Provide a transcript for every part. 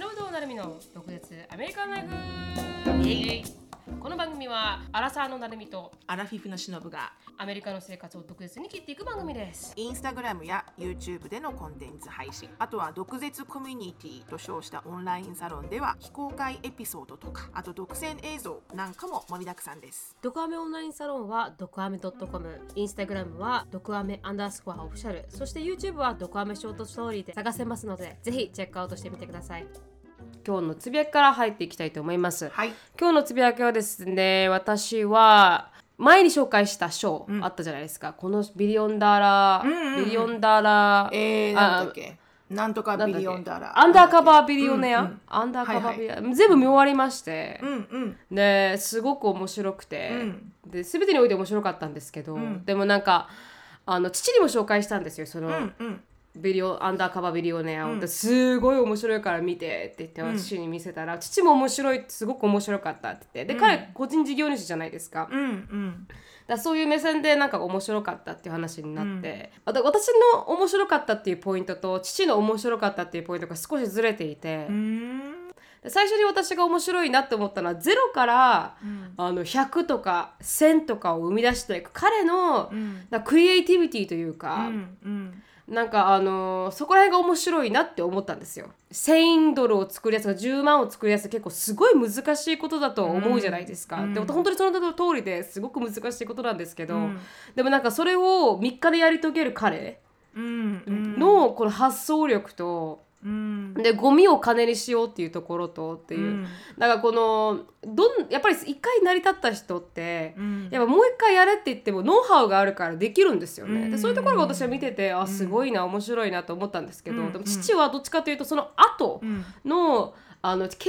忍となるみの独舌アメリカンライフイエイ。この番組はアラサーのなるみとアラフィフのしのぶがアメリカの生活を独舌に切っていく番組です。インスタグラムや YouTube でのコンテンツ配信。あとは毒舌コミュニティと称したオンラインサロンでは非公開エピソードとかあと独占映像なんかも盛りだくさんです。ドクアメオンラインサロンはドクアメ .com インスタグラムはドクアメアンダースコアオフィシャル。そして YouTube はドクアメショートストーリーで探せますのでぜひチェックアウトしてみてください。今日のつぶやきから入っていきたいと思います、はい。今日のつぶやきはですね私は前に紹介した賞あったじゃないですか、このビリオンダーラー、ビリオンダーラー、えー、なんだっけ？なんとかビリオンダラー。アンダーカバービリオネア、うんうん。アンダーカバービリオネア、全部見終わりまして、うんうん。ですごく面白くて、うん。で全てにおいて面白かったんですけど、ん。でもなんかあの父にも紹介したんですよその、うんうんビデオアンダーカバービデオネアを、ですごい面白いから見てって言って父に見せたら、父も面白いってすごく面白かったって言って。で、彼個人事業主じゃないですか,、うんうん。らそういう目線でなんか面白かったっていう話になって、あと私の面白かったっていうポイントと父の面白かったっていうポイントが少しずれていて、最初に私が面白いなって思ったのはゼロから、あの100とか1000とかを生み出していく彼の、ん。なクリエイティビティというか、うんうんなんかあのーそこら辺が面白いなって思ったんですよ。1000ドルを作るやつが10万を作るやつ結構すごい難しいことだと思うじゃないですか。でも本当にその通りですごく難しいことなんですけど、でもなんかそれを3日でやり遂げる彼うんうんのこの発想力と、うん。でゴミを金にしようっていうところとっていう、うん。なんかこのどんやっぱり一回成り立った人って、うん。やっぱもう一回やれって言ってもノウハウがあるからできるんですよね。うん。でそういうところが私は見ててあすごいな面白いなと思ったんですけど、うん。でも父はどっちかというとその後うん。のあの経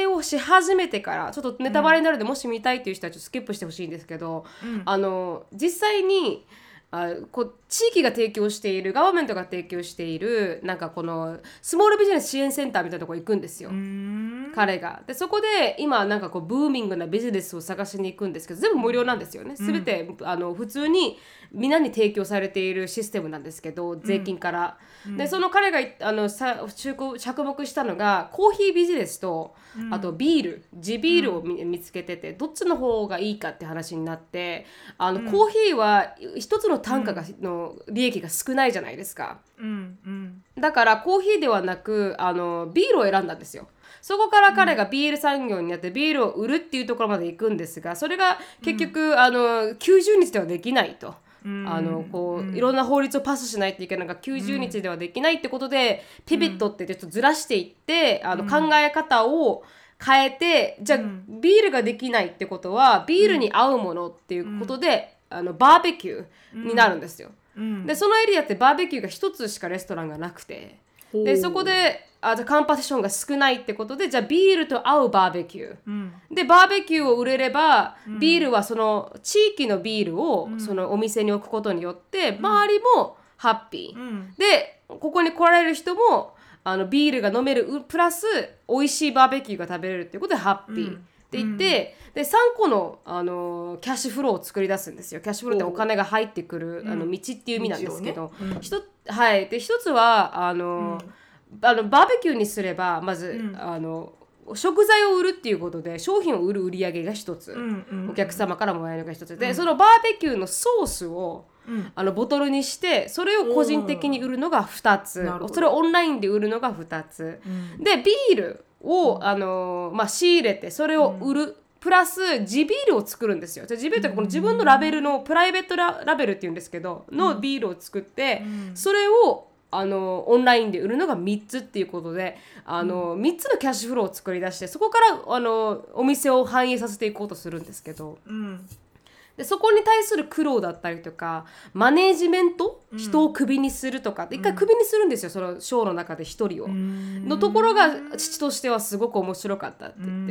営をし始めてからちょっとネタバレになるので、もし見たいっていう人はちょっとスキップしてほしいんですけど、うん。あの実際にあこう地域が提供しているガバメントが提供しているなんかこのスモールビジネス支援センターみたいなところ行くんですよ。うん。彼が。でそこで今なんかこうブーミングなビジネスを探しに行くんですけど全部無料なんですよね。全て、あの普通にみんなに提供されているシステムなんですけど税金から、でその彼がいあのさ着着目したのがコーヒービジネスと、あとビール。地ビールを見,、見つけててどっちの方がいいかって話になってあの、コーヒーは一つの単価が、の利益が少ないじゃないですか。うんうん。だからコーヒーではなくあのビールを選んだんですよ。そこから彼がビール産業になってビールを売るっていうところまで行くんですがそれが結局、あの90日ではできないと。あのこういろんな法律をパスしないといけないのが90日ではできないってことで、ピビットってちょっとずらしていって、あの考え方を変えてじゃあ、ビールができないってことはビールに合うものっていうことで、あのバーベキューになるんですよ。うん。でそのエリアってバーベキューが一つしかレストランがなくて。でそこであじゃあカンパティションが少ないってことでじゃあビールと合うバーベキュー。うん。でバーベキューを売れれば、ビールはその地域のビールをそのお店に置くことによって、周りもハッピー、うん。でここに来られる人もあのビールが飲めるうプラス美味しいバーベキューが食べれるっていうことでハッピー。って言って、で3個の、あのキャッシュフローを作り出すんですよ。キャッシュフローってお金が入ってくる、あの道っていう意味なんですけど、ね。はい、で一つはあの、あのバーベキューにすればまず、あの食材を売るっていうことで商品を売る売り上げが一つ、うんうんお客様からもらえるのが一つ。で、そのバーベキューのソースを、うん。あのボトルにしてそれを個人的に売るのが2つ。それをオンラインで売るのが2つ、でビールを、あのまあ、仕入れてそれを売る、プラス地ビールを作るんですよ。じゃあ地ビールってこの自分のラベルのプライベートララベルっていうんですけどのビールを作って、それをあのオンラインで売るのが3つっていうことであの、3つのキャッシュフローを作り出してそこからあのお店を反映させていこうとするんですけど。うんでそこに対する苦労だったりとかマネージメント、人をクビにするとか。一回クビにするんですよそのショーの中で一人を。のところが父としてはすごく面白かったって言っ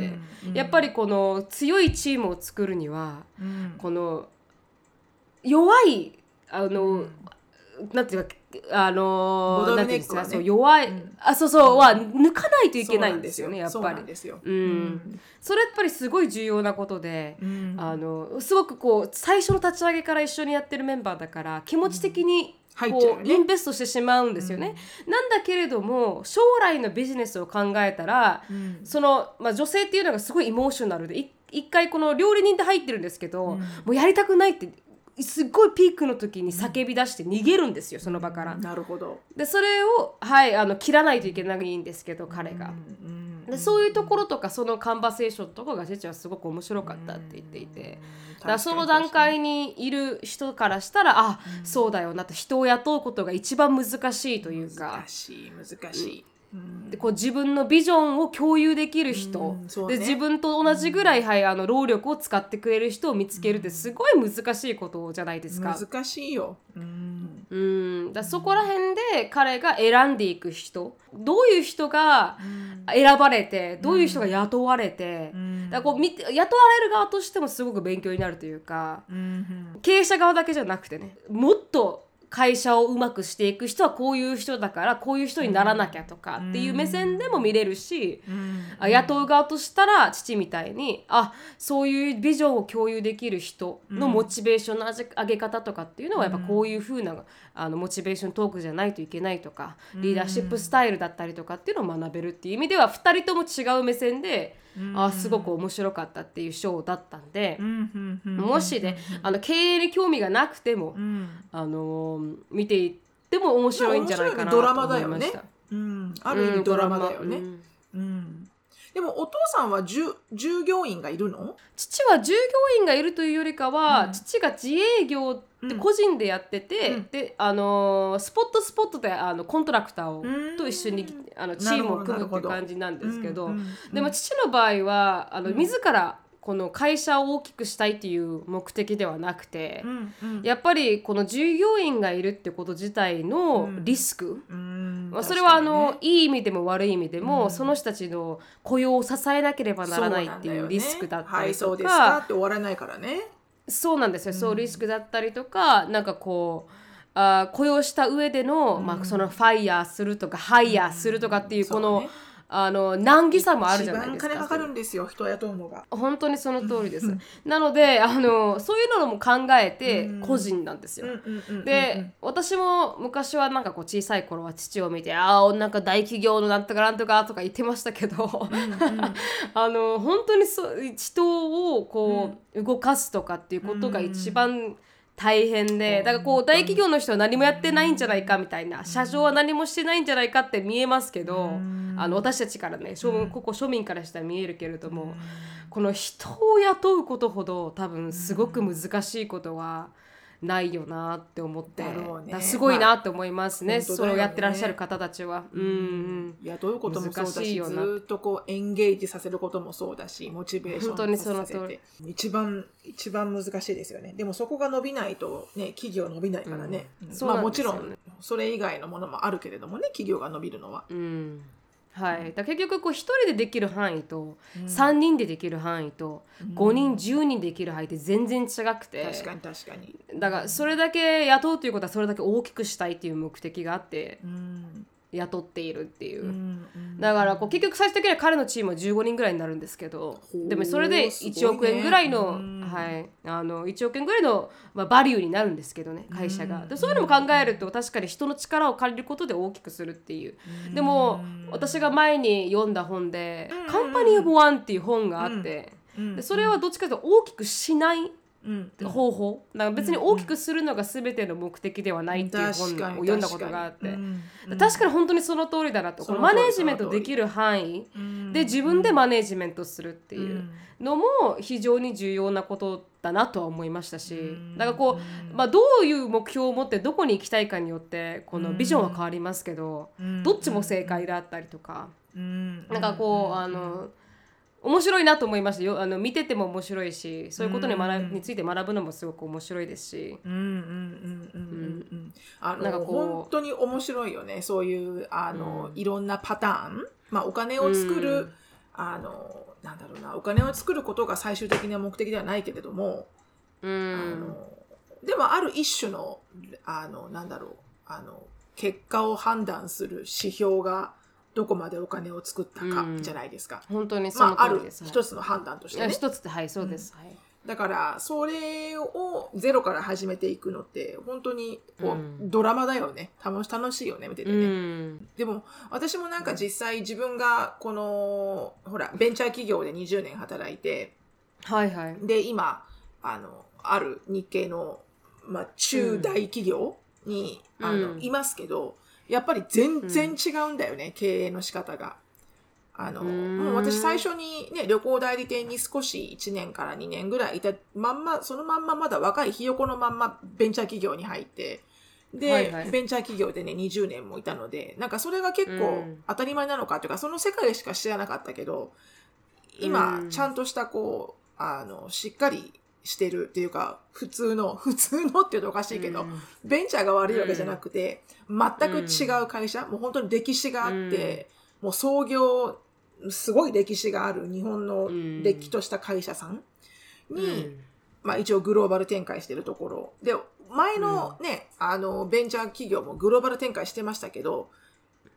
て、やっぱりこの強いチームを作るには、うん。この弱いあの、なんていうかあのボトルなんていうんですか、そう弱い、あそうそうは抜かないといけないんですよねやっぱり。なんですよ。うん。それやっぱりすごい重要なことで、うん。あのすごくこう最初の立ち上げから一緒にやってるメンバーだから気持ち的にこうね。インベストしてしまうんですよね。なんだけれども将来のビジネスを考えたら、うん。その、まあ、女性っていうのがすごいエモーショナルでい一回この料理人って入ってるんですけど、もうやりたくないってすっごいピークの時に叫び出して逃げるんですよその場から。なるほど。でそれを、はい、あの切らないといけないんですけど彼が。うんでそういうところとかそのカンバセーションとかが父はすごく面白かったって言っていて。だからその段階にいる人からしたらあ、そうだよなと人を雇うことが一番難しいというか難しい難しい。うん。でこう自分のビジョンを共有できる人、ね。で自分と同じぐらい、はい、あの労力を使ってくれる人を見つけるってすごい難しいことじゃないですか。難しいよ。うん。うん。だそこら辺で彼が選んでいく人。どういう人が選ばれてどういう人が雇われて、ん。だこう見て雇われる側としてもすごく勉強になるというか。うん。経営者側だけじゃなくてねもっと会社をうまくしていく人はこういう人だからこういう人にならなきゃとかっていう目線でも見れるし、うん。あ雇う側としたら父みたいにあそういうビジョンを共有できる人のモチベーションの上げ上げ方とかっていうのはやっぱこういう風なあのモチベーショントークじゃないといけないとかリーダーシップスタイルだったりとかっていうのを学べるっていう意味では2人とも違う目線であすごく面白かったっていうショーだったんでもしねあの経営に興味がなくてもうん。あのー見ていっても面白いんじゃないかなと思いました。うんある意味ドラマだよね。う。んうん。でもお父さんは従従業員がいるの？父は従業員がいるというよりかは、うん。父が自営業って個人でやってて、うん。であのースポットスポットであのコントラクターをうん。と一緒にあのチームを組むっていう感じなんですけど、うんうんでも父の場合はあの、うん。自らこの会社を大きくしたいっていう目的ではなくて、やっぱりこの従業員がいるってこと自体のうん。リスク、うん。まあ、それはあの、確かいい意味でも悪い意味でも、うん。その人たちの雇用を支えなければにならないっていうリスクだったはいりとそうですかかって終わらないからね。そうなんですよ、そうリスクだったりとかなんかこうあー雇用した上での、まあ、そのファイヤーするとかハイヤーするとかっていうこの,、あの難儀さもあるじゃないですか。一番金かかるんですよ人雇うのが。本当にその通りです。なのであのそういうのも考えてうん個人なんですよ。うんうんうんうんで、私も昔はなんかこう小さい頃は父を見てああなんか大企業のなんとかなんとかとか言ってましたけど、あの本当にそう人をこう動かすとかっていうことが一番大変で、だ。からこう大企業の人は何もやってないんじゃないかみたいな社長は何もしてないんじゃないかって見えますけど、あの私たちからね庶ここ庶民からしたら見えるけれども、この人を雇うことほど多分すごく難しいことはないよなって思って、ね。すごいなって思いますね,、まあそれをやってらっしゃる方たちは。うん。うん。雇うこともそうだし難しいよな。ずっとこうエンゲージさせることもそうだしモチベーション本当にその通り一番一番難しいですよね。でもそこが伸びないとね企業伸びないからね、うん。まあもちろんそれ以外のものもあるけれどもね企業が伸びるのは、うんはい、だ結局こう1人でできる範囲と3人でできる範囲と5人10人できる範囲って全然違くて。確かに確かに、だからそれだけ雇うということはそれだけ大きくしたいっていう目的があってうん。雇っているっていう。うんだからこう結局最終的には彼のチームは15人ぐらいになるんですけどでもそれですごいね。1億円ぐらいの,、うん。はい、あの1億円ぐらいの、まあ、バリューになるんですけどね会社が。でそういうのも考えると確かに人の力を借りることで大きくするっていう。でも私が前に読んだ本で「カンパニー・オブ・ワン」っていう本があってうん。でそれはどっちかというと大きくしないうん方法。だから別に大きくするのが全ての目的ではないっていう本を読んだことがあって。確かに。本当にその通りだなと。このマネージメントできる範囲うん。で自分でマネージメントするってういうん。のも非常に重要なことだなとは思いましたし。ん。だからこう、まあ、どういう目標を持ってどこに行きたいかによってこのビジョンは変わりますけどうん。どっちも正解だったりとか。うん。なんかこうあの面白いなと思いましたよ。あの見てても面白いしそういうことに学びについて学ぶのもすごく面白いですし。うんうんうんうんうんうん。あのなんかこう本当に面白いよね。そういうあの、いろんなパターン、まあ、お金を作る、うん。あのなんだろうな。お金を作ることが最終的な目的ではないけれども、うあんのでもある一種のあのなんだろう。あの結果を判断する指標がどこまでお金を作ったかうん。じゃないですか。本当にそまあ、ある一つの判断としてね。一つってはいそうです。はい。だからそれをゼロから始めていくのって本当にこう、うん。ドラマだよね。楽し楽しいよね見ててうね、ん。でも私もなんか実際自分がこのほらベンチャー企業で20年働いてはいはい。で今あのある日系の、まあ、中大企業に、うん。あのうんいますけどやっぱり全然違うんだよね、経営の仕方が。あのうん。もう私最初にね旅行代理店に少し1年から2年ぐらいいたまんまそのまんままだ若いひよこのまんまベンチャー企業に入ってで、はいはい。ベンチャー企業でね20年もいたのでなんかそれが結構うん。当たり前なのかというかその世界しか知らなかったけど今、うん。ちゃんとしたこうあのしっかりしてるっていうか普通の 普通のっていうとおかしいけど、うん。ベンチャーが悪いわけじゃなくて、全く違う会社、もう本当に歴史があって、もう創業すごい歴史がある日本のれっきとした会社さんに、まあ、一応グローバル展開してるところ。で前のね、あのベンチャー企業もグローバル展開してましたけど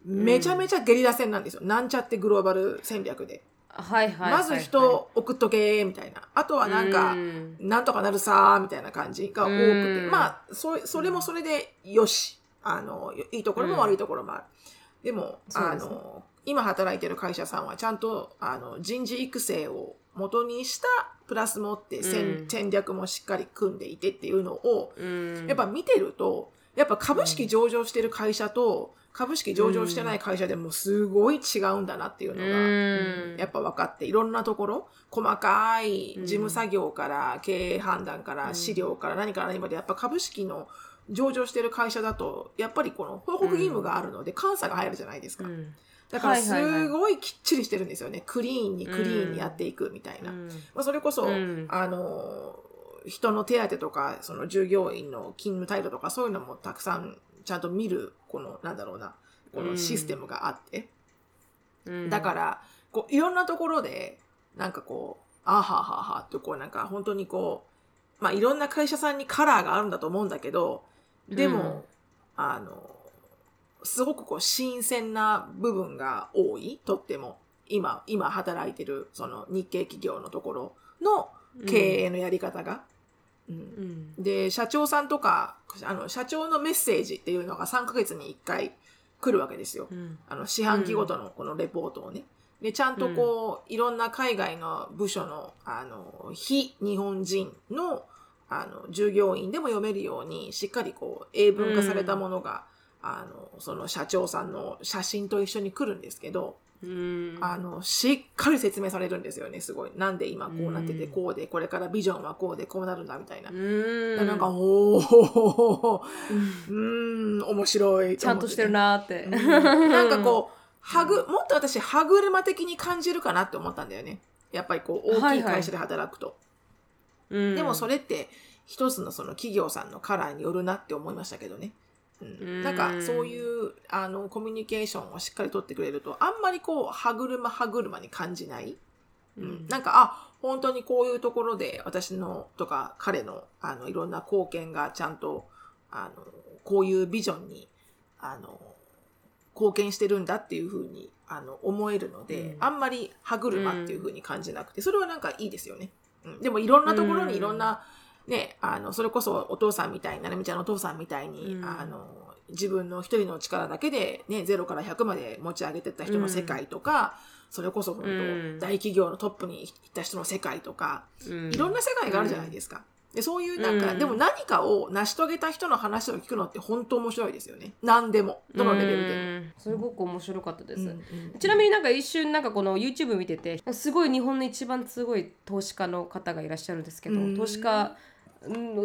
めちゃめちゃゲリラ戦なんですよ、なんちゃってグローバル戦略で、はいはいまず人送っとけみたいな。あとはなんか、うん。なんとかなるさーみたいな感じが多くて、うん。まあそそれもそれでよし。あのいいところも悪いところもある、でもあの今働いてる会社さんはちゃんとあの人事育成を元にしたプラスもって戦,、うん。戦略もしっかり組んでいてっていうのをうん。やっぱ見てるとやっぱ株式上場してる会社と株式上場してない会社でもすごい違うんだなっていうのが、うん。やっぱ分かっていろんなところ細かい事務作業から経営判断から資料から何から何までやっぱ株式の上場してる会社だとやっぱりこの報告義務があるので監査が入るじゃないですか、うん。だからすごいきっちりしてるんですよね。クリーンにクリーンにやっていくみたいな、うん。まあ、それこそ、うん。あの人の手当とかその従業員の勤務態度とかそういうのもたくさんちゃんと見るこのなんだろうなこのシステムがあって、うん。だからこういろんなところでなんかこうあはははってこうなんか本当にこうまあいろんな会社さんにカラーがあるんだと思うんだけどでも、うん。あのすごくこう新鮮な部分が多いとっても今今働いてるその日系企業のところの経営のやり方が。うんうんで社長さんとかあの社長のメッセージっていうのが3ヶ月に1回来るわけですよ。うんあの四半期ごとのこのレポートをね。でちゃんとこう、いろんな海外の部署のあの非日本人のあの従業員でも読めるようにしっかりこう英文化されたものが、あのその社長さんの写真と一緒に来るんですけど、うんあのしっかり説明されるんですよねすごい。なんで今こうなっててうんこうでこれからビジョンはこうでこうなるんだみたいな。うんなんかおおうーん面白いちゃんとしてるななーって。なんかこう、はぐ、もっと私、歯車的に感じるかなって思ったんだよね。やっぱりこう、大きい会社で働くと。うん、でもそれって、一つのその企業さんのカラーによるなって思いましたけどね。うん。うんなんかそういうあのコミュニケーションをしっかり取ってくれるとあんまりこう歯車歯車に感じない、ううん。んなんかあ本当にこういうところで私のとか彼のあのいろんな貢献がちゃんとあのこういうビジョンにあの貢献してるんだっていうふうにあの思えるので、うん。あんまり歯車っていうふうに感じなくてそれはなんかいいですよね。うん、でもいろんなところにいろんな、ね、あのそれこそお父さんみたいになるみちゃんのお父さんみたいに、うん。あの自分の一人の力だけで、ね、0から100まで持ち上げてった人の世界とか、それこそ本当、うん。大企業のトップに行った人の世界とか、うん。いろんな世界があるじゃないですか。でそういうなんか、うん。でも何かを成し遂げた人の話を聞くのって本当面白いですよね。何でも。どのレベルでも。うん。すごく面白かったです。うんうんちなみになんか一瞬なんかこの YouTube 見ててすごい日本の一番すごい投資家の方がいらっしゃるんですけど、うん。投資家うん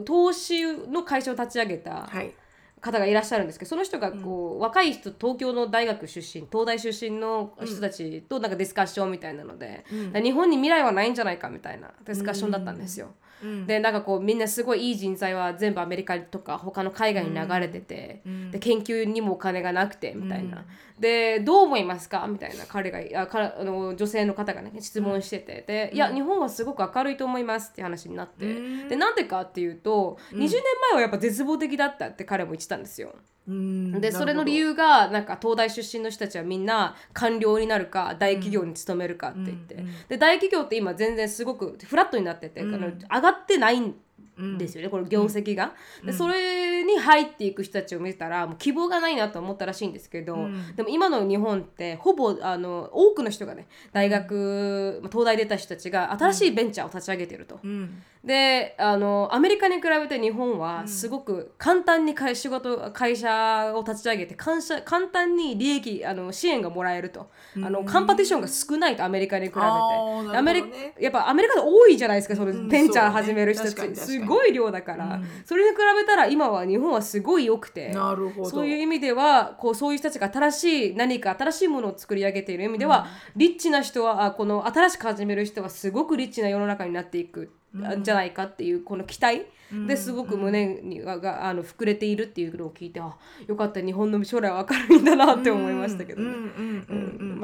投資の会社を立ち上げたはい。方がいらっしゃるんですけどその人がこう、若い人東京の大学出身東大出身の人たちとなんかディスカッションみたいなので、うん。日本に未来はないんじゃないかみたいなディスカッションだったんですよ。うん。でなんかこうみんなすごいいい人材は全部アメリカとか他の海外に流れてて、うん。で研究にもお金がなくてみたいな、でどう思いますか？みたいな彼があからあの女性の方がね質問してて。で、いや日本はすごく明るいと思いますって話になって、うん。でなんでかっていうと、20年前はやっぱ絶望的だったって彼も言ってたんですよ。うん。でそれの理由がなんか東大出身の人たちはみんな官僚になるか大企業に勤めるかって言って、うんうん。で大企業って今全然すごくフラットになってて、うん。あの上がってないんですよね、この業績が。うん。でそれに入っていく人たちを見てたらもう希望がないなと思ったらしいんですけど、うん。でも今の日本ってほぼあの多くの人がね大学、まあ東大出た人たちが新しいベンチャーを立ち上げてると。うんであのアメリカに比べて日本はすごく簡単に会仕事会社を立ち上げて簡社簡単に利益あの支援がもらえると、あのカンパティションが少ないとアメリカに比べて、ね。アメリやっぱアメリカで多いじゃないですかそのうんベンチャー始める人たち、確かに確かに。すごい量だから、うん。それに比べたら今は日本はすごい良くて。そういう意味ではこうそういう人たちが新しい何か新しいものを作り上げている意味では、リッチな人はあこの新しく始める人はすごくリッチな世の中になっていく。んじゃないかっていうこの期待ですごく胸にががあの膨れているっていうのを聞いてあよかった日本の将来は明るいんだなって思いましたけどね。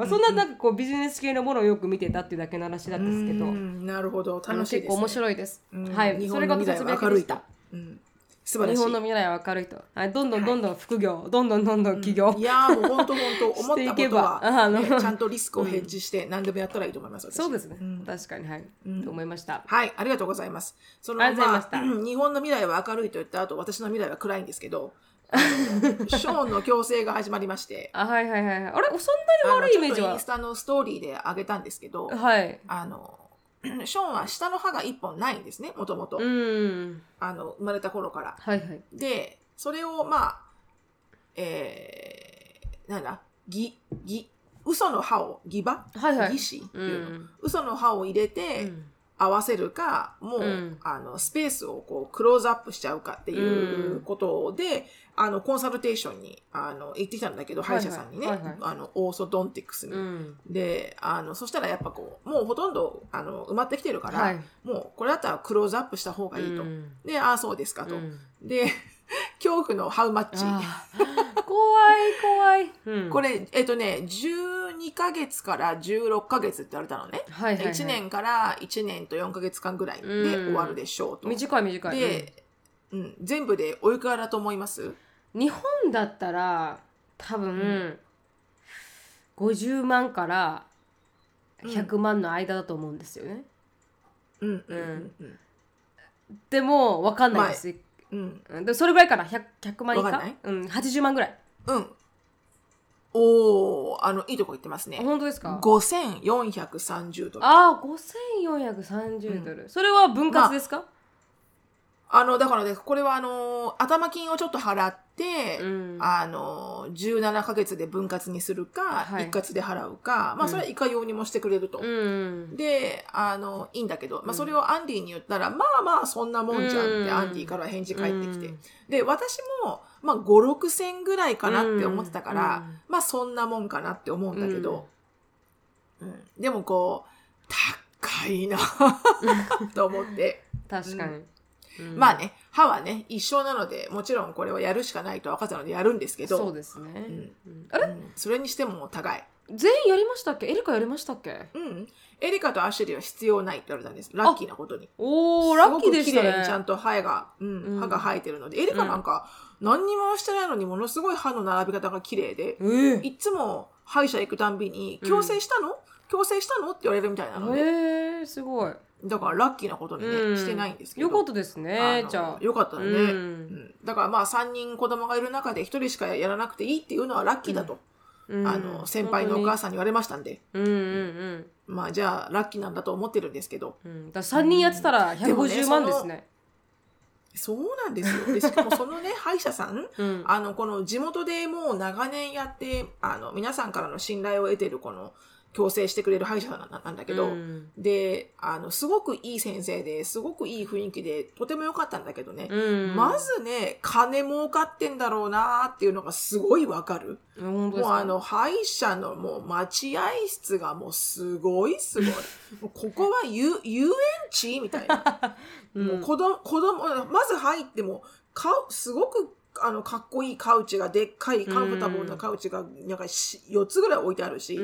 そんななんかこうビジネス系のものをよく見てたっていうだけの話なんですけど、うんなるほど楽しいです、ね、結構面白いです。うんはい、日それが明るいと、うん、素晴らしい。日本の未来は明るいと、はい、どんどんどんどん副業、どんどんどんどん起業、いやーもう本当本当 思ったことは、のね、ちゃんとリスクをヘッジして何でもやったらいいと思います。私。そうですね、ん。確かにはい、うん。と思いました。はい、ありがとうございます。そのまあ日本の未来は明るいと言った後、私の未来は暗いんですけど、ショーンの強制が始まりまして、あはいはいはいはい。あれそんなに悪いイメージは。ちょっとインスタのストーリーで上げたんですけど、はい。あの ショーンは下の歯が一本ないんですね、もともと。うん。あの生まれた頃から。はいはい。で、それをまあ、えー、なんだ、ぎ、ぎ、嘘の歯を、義歯はいはい。義歯ってういうの、ん。嘘の歯を入れてうん合わせるか、もう、うん。あの、スペースをこう、クローズアップしちゃうかっていうことで、あの、コンサルテーションに、あの、行ってきたんだけど、はいはい。歯医者さんにね、はいはい。あの、オーソドンティクスに。うん。で、あの、そしたらやっぱこう、もうほとんど、あの、埋まってきてるから、はい。もう、これだったらクローズアップした方がいいと。うん。で、ああ、そうですかと。うん。で、恐怖のハウマッチ。怖い怖い、うん。これ、えっとね、12ヶ月から16ヶ月って言われたのね。はいはいはい。1年から1年と4ヶ月間ぐらいで終わるでしょうと。短い短い。で、うん、全部でおいくらだと思います？うん日本だったら多分、50万から100万の間だと思うんですよね、うんうんうんうん。でも分かんないです、うん。うん。でそれぐらいかな。100, 100万以下？わかんない？うん、80万ぐらい。うん。おー、あの、いいとこ行ってますあね。本当ですか？5430ドル。ああ5430ドル、それは分割ですか、あの、だからね、これはあの、頭金をちょっと払って、うん。あの、17ヶ月で分割にするか、はい。一括で払うか、まあ、それはいかようにもしてくれると。うん。で、あの、いいんだけど、まあ、それをアンディに言ったら、まあまあ、そんなもんじゃんって、うん。アンディから返事返ってきて。うん。で、私も、まあ、5、6千ぐらいかなって思ってたから、うん。まあ、そんなもんかなって思うんだけど、うん。でもこう、高いな と思って。確かに、うん。まあね、歯はね、一生なので、もちろんこれはやるしかないと分かったのでやるんですけど、そうですね、んうん。あれ？うん。それにしても高い。全員やりましたっけ？エリカやりましたっけ？うん。エリカとアシュリーは必要ないって言われたんです。ラッキーなことに。おおラッキーでしたすごく綺麗にちゃんねと歯が、うんうん。歯が生えてるので、エリカなんか何にもしてないのにものすごい歯の並び方が綺麗で、えいつも歯医者行くたんびに、矯正したの、矯正したの？って言われるみたいなので、えー、すごい、だからラッキーなことにね、うん。してないんですけど。よかったですねじゃあ。よかったのね、うん。うん。だからまあ3人子供がいる中で1人しかやらなくていいっていうのはラッキーだと、うん。あの先輩のお母ささんに言われましたんで、んうんうん。まあじゃあラッキーなんだと思ってるんですけど。うん。だから3人やってたらでもね150万ですね。そうなんですよ。でしかも そのね歯医者さんうん。あのこの地元でもう長年やってあの皆さんからの信頼を得てるこの矯正してくれる歯医者さんななんだけど、うんであのすごくいい先生ですごくいい雰囲気でとても良かったんだけどね、うんまずね金儲かってんだろうなっていうのがすごいわかる。本当ですか？もうあの歯医者のもう待合室がもうすごいすごい。もうここは遊遊園地みたいな。う んもう子供、子供、まず入っても、かすごくあのかっこいいカウチがでっかいカンフォタブルなカウチがなんか4つぐらい置いてあるし、う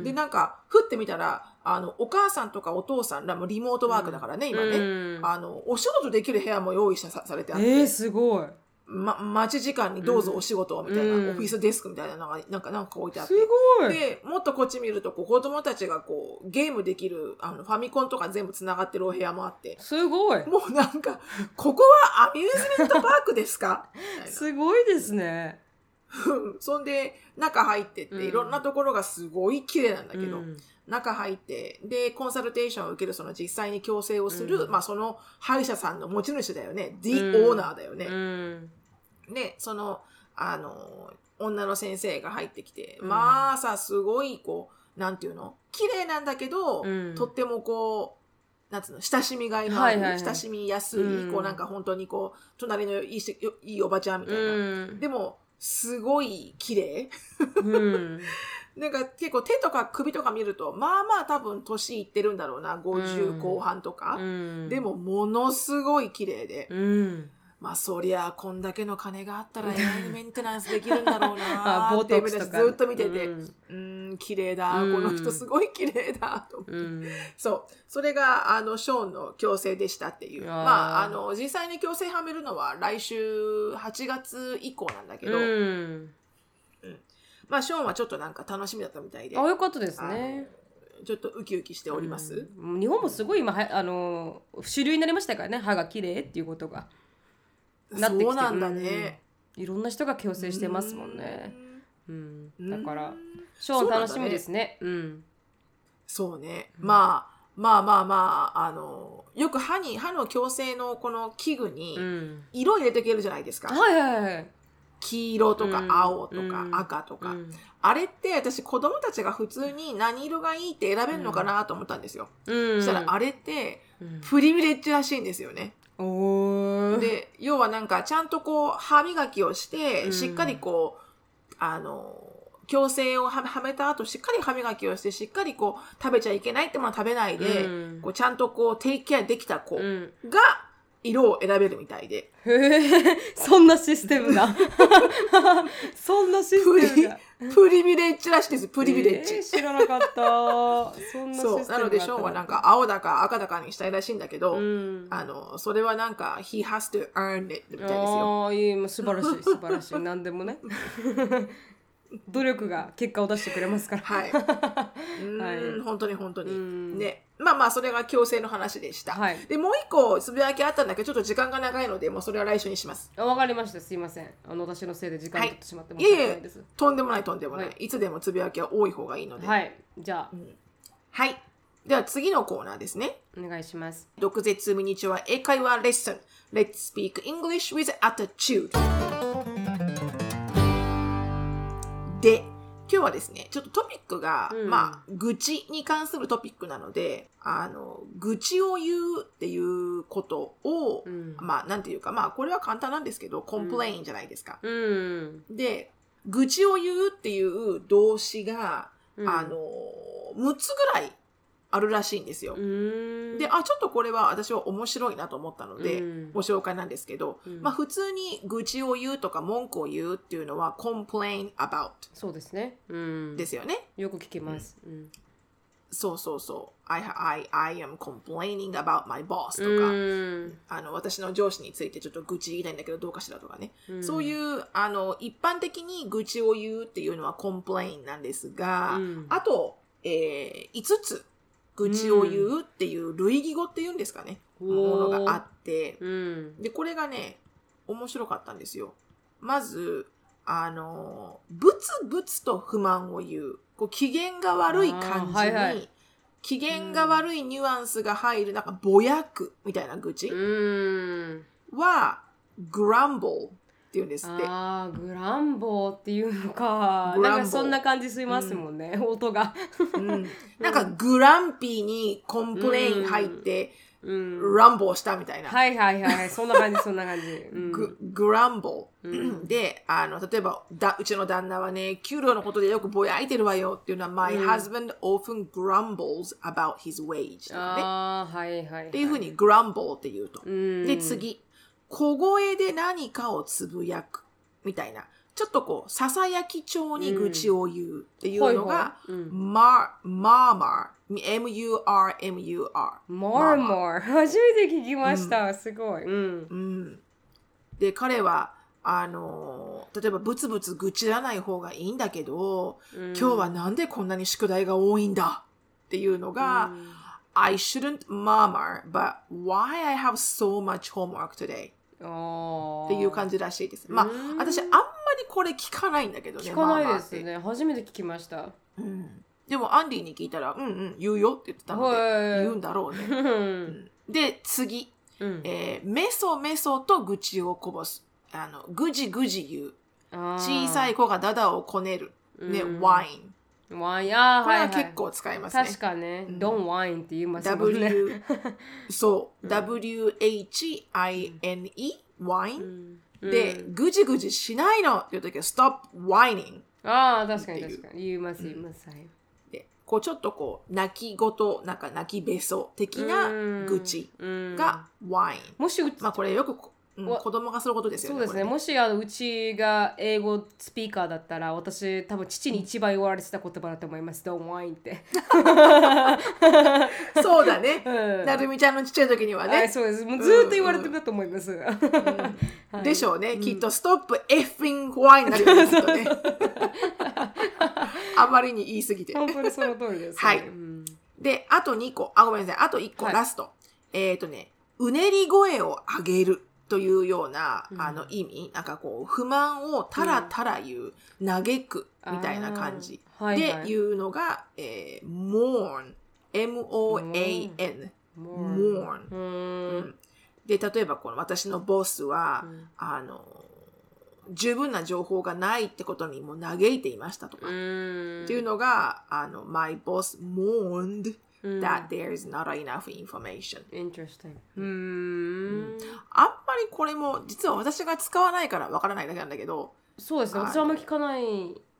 ん。でなんかふってみたらあのお母さんとかお父さんらもリモートワークだからね、今ね、うん。あのお仕事できる部屋も用意さされてあって、えー、すごいま、待ち時間にどうぞお仕事をみたいな、うん。オフィスデスクみたいなのがなんかなんか置いてあっすて。ごい。で、もっとこっち見ると、こう子供たちがこう、ゲームできる、あの、ファミコンとか全部繋がってるお部屋もあって、すごい。もうなんか、ここはアミューズメントパークですか？すごいですね。うん。そんで、中入ってって、うん。いろんなところがすごい綺麗なんだけど、うん中入って、で、コンサルテーションを受ける、その実際に矯正をする、うん。まあその歯医者さんの持ち主だよね。The うん。owner だよね。うん。で、その、あの、女の先生が入ってきて、うん。まあさ、すごい、こう、なんていうの？綺麗なんだけど、うん。とってもこう、なんつうの、親しみがいのある、はいはいはい。親しみやすい、うん。こうなんか本当にこう、隣のいいしいいおばちゃんみたいな。うん。でも、すごい綺麗。うん なんか結構手とか首とか見ると、まあまあ多分年いってるんだろうな、50後半とか。うん。でも、ものすごい綺麗で。うん。まあそりゃこんだけの金があったらえらいメンテナンスできるんだろうな。ってずっと見てて、ううん。ーん、綺麗だ、うんこの人すごい綺麗だ、と思って。うん。そう。それが、あの、ショーンの矯正でしたっていう。まあ、あの、実際に矯正はめるのは来週8月以降なんだけど、うんまあ、ショーンはちょっとなんか楽しみだったみたいで、あよかったですね。ちょっとウキウキしております。うん。日本もすごい今はあの主流になりましたからね。歯が綺麗っていうことが。なってきて。そうなんだね。いろんな人が矯正してますもんね。うん。うん。だからうん。ショーン楽しみですね。うんそうね。まあ、まあまあまあ、あの、よく歯に、歯の矯正のこの器具にうん。色入れていけるじゃないですか。はいはいはい黄色とかうん。青とかうん。赤とか。うん。あれって私子供たちが普通に何色がいいって選べるのかなと思ったんですよ。うん。そしたらあれってうん。プリビレッジらしいんですよね。で、要はなんかちゃんとこう歯磨きをして、うん。しっかりこう、あの、矯正をははめた後、しっかり歯磨きをして、しっかりこう食べちゃいけないってものは食べないで、うん。こうちゃんとこうテイクケアできた子がうん色を選べるみたいで。へえそんなシステムが そんなシステムがプリビレッジらしいです。プリビレッジ。えー知らなかったそんなシステムそう。なので、ショーンはなんか青だか赤だかにしたいらしいんだけど、うんあの、それはなんか、he has to earn it みたいですよ。ああいいもう素晴らしい素晴らしい何でもね 努力が結果を出してくれますからはい。うーん、はい本当に本当に。うんね。まあまあ、それが強制の話でした。はいで、もう一個つぶやきあったんだけど、ちょっと時間が長いので、もうそれは来週にします。あわかりましたすいませんあの私のせいで時間はい取ってしまっていえいえ申し訳ないです、とんでもないとんでもない。はいい、つでもつぶやきは多い方がいいので。はい。はいじゃあでは次のコーナーですね。お願いします毒舌ミニチュア英会話レッスン。Let's speak English with attitude. で、今日はですね、ちょっとトピックが、うん。まあ、愚痴に関するトピックなので、あの、愚痴を言うっていうことを、うん。まあ、なんていうか、まあ、これは簡単なんですけど、 complain じゃないですか。うん。で、愚痴を言うっていう動詞が、うん。あの、6つぐらいあるらしいんですよ。うん。で、あ、ちょっとこれは私は面白いなと思ったので、うん。ご紹介なんですけど、うん。まあ普通に愚痴を言うとか文句を言うっていうのは complain about そうですね。うん。ですよね。よく聞きます。うん。そうそうそう。I, I, I am complaining about my boss とか、うん。あの、私の上司についてちょっと愚痴言いたいんだけどどうかしらとかね。うん。そういう、あの、一般的に愚痴を言うっていうのは complain なんですが、うん。あと、えー、5つ愚痴を言うっていう類義語っていうんですかね。うん。ものがあって、う。ん。で、これがね、面白かったんですよ。まず、あの、ブツブツと不満を言う。こう機嫌が悪い感じに、はいはい。機嫌が悪いニュアンスが入る、なんかぼやくみたいな愚痴うん。は、grumble っていうんですって。あーグランボーっていうのか。グランボー。なんかそんな感じしますもんね、音が。うん、なんか grumpy に complain 入って、うん。 grumble したみたいな。はいはいはいそんな感じそんな感じ、うん、グ grumble、うん。であの例えばだうちの旦那はね給料のことでよくぼやいてるわよっていうのは、My うん。husband often grumbles about his wage ね。ああはいはい、はい、っていうふうに grumble って言うと、うん。で次小声で何かをつぶやくみたいな。ちょっとこうささやき調に愚痴を言うっていうのが、ほいほい。うん mar murmur M-U-R-M-U-R モーモー初めて聞きました、すごい。うん。うん、で彼はあの、例えばブツブツ愚痴らない方がいいんだけど、今日はなんでこんなに宿題が多いんだっていうのが、I shouldn't murmur, but why I have so much homework today? っていう感じらしいです。まあ、私あんまりこれ聞かないんだけどね。聞かないですね。初めて聞きました。うん、でもアンディに聞いたら、うんうん、言うよって言ってたので、言うんだろうね。うん、で、次、うんえー、メソメソと愚痴をこぼす。あの、ぐじぐじ言う。小さい子がダダをこねる。ね、ワイン。ワイン、あこれは結構使いますね。確かね。Don't wine って言いますもんね。W、そう。W-H-I-N-E、ワイン？で、ぐじぐじしないのっていう時は Stop whining。ああ、確かに確かに。言います、言います。はい。で、こうちょっとこう、泣き言、なんか泣きべそ的な愚痴がワイン。もし、まあこれよくうん、子供がすることですよね。そうですね。もしあのうちが英語スピーカーだったら、私多分父に一番言われてた言葉だと思います。Don't whine って。そうだね。うん、なるみちゃんのちっちゃい時にはね。そうです。もうずっと言われてると思います。でしょうね。きっと Stop effing whine になるよね。きっとねあまりに言い過ぎて。本当にその通りです、ね。はい。で、あと2個。あ、ごめんなさい。あと1個、ラスト。えっ、ー、とね、うねり声を上げる。というような、うん、あの意味、なんかこう、不満をたらたら言う、うん、嘆くみたいな感じで言うのが、はいはい、えー、mourn, m-o-a-n, mourn, うん、で、例えばこの私のボスは、あの、十分な情報がないってことにも嘆いていましたとか、っていうのが、あの、my boss mourned that there's not enough information. Interesting. うんあんまりこれも実は私が使わないからわからないだけなんだけどそうですね私はあんまり聞かない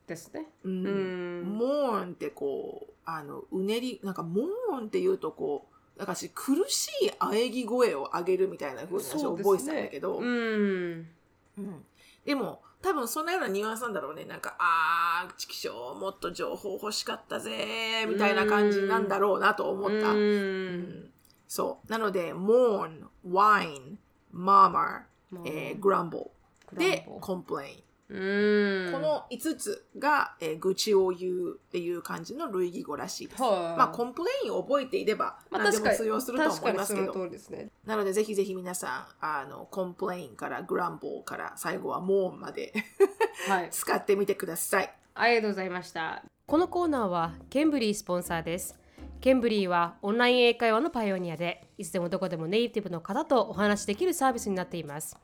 ですね。うん。モーンってこうあのうねりなんかモーンって言うとこうなんかし苦しい喘ぎ声を上げるみたいなふうに私覚えてたんだけど、うん、うん、でも多分そんなようなニュアンスなんだろうね。なんか、あー、チキショー、もっと情報欲しかったぜみたいな感じなんだろうなと思った。うんそう。なので、mourn, whine, murmur, えー、grumble で、complain。この5つが、えー、愚痴を言うっていう感じの類義語らしいです。まあ、 complain を覚えていれば何でも通用すると思いますけど。ね、なので、ぜひぜひ皆さん、あの、 complain から grumble から最後は moan まではい、使ってみてください。ありがとうございました。このコーナーはケンブリースポンサーです。ケンブリーはオンライン英会話のパイオニアで、いつでもどこでもネイティブの方とお話しできるサービスになっています。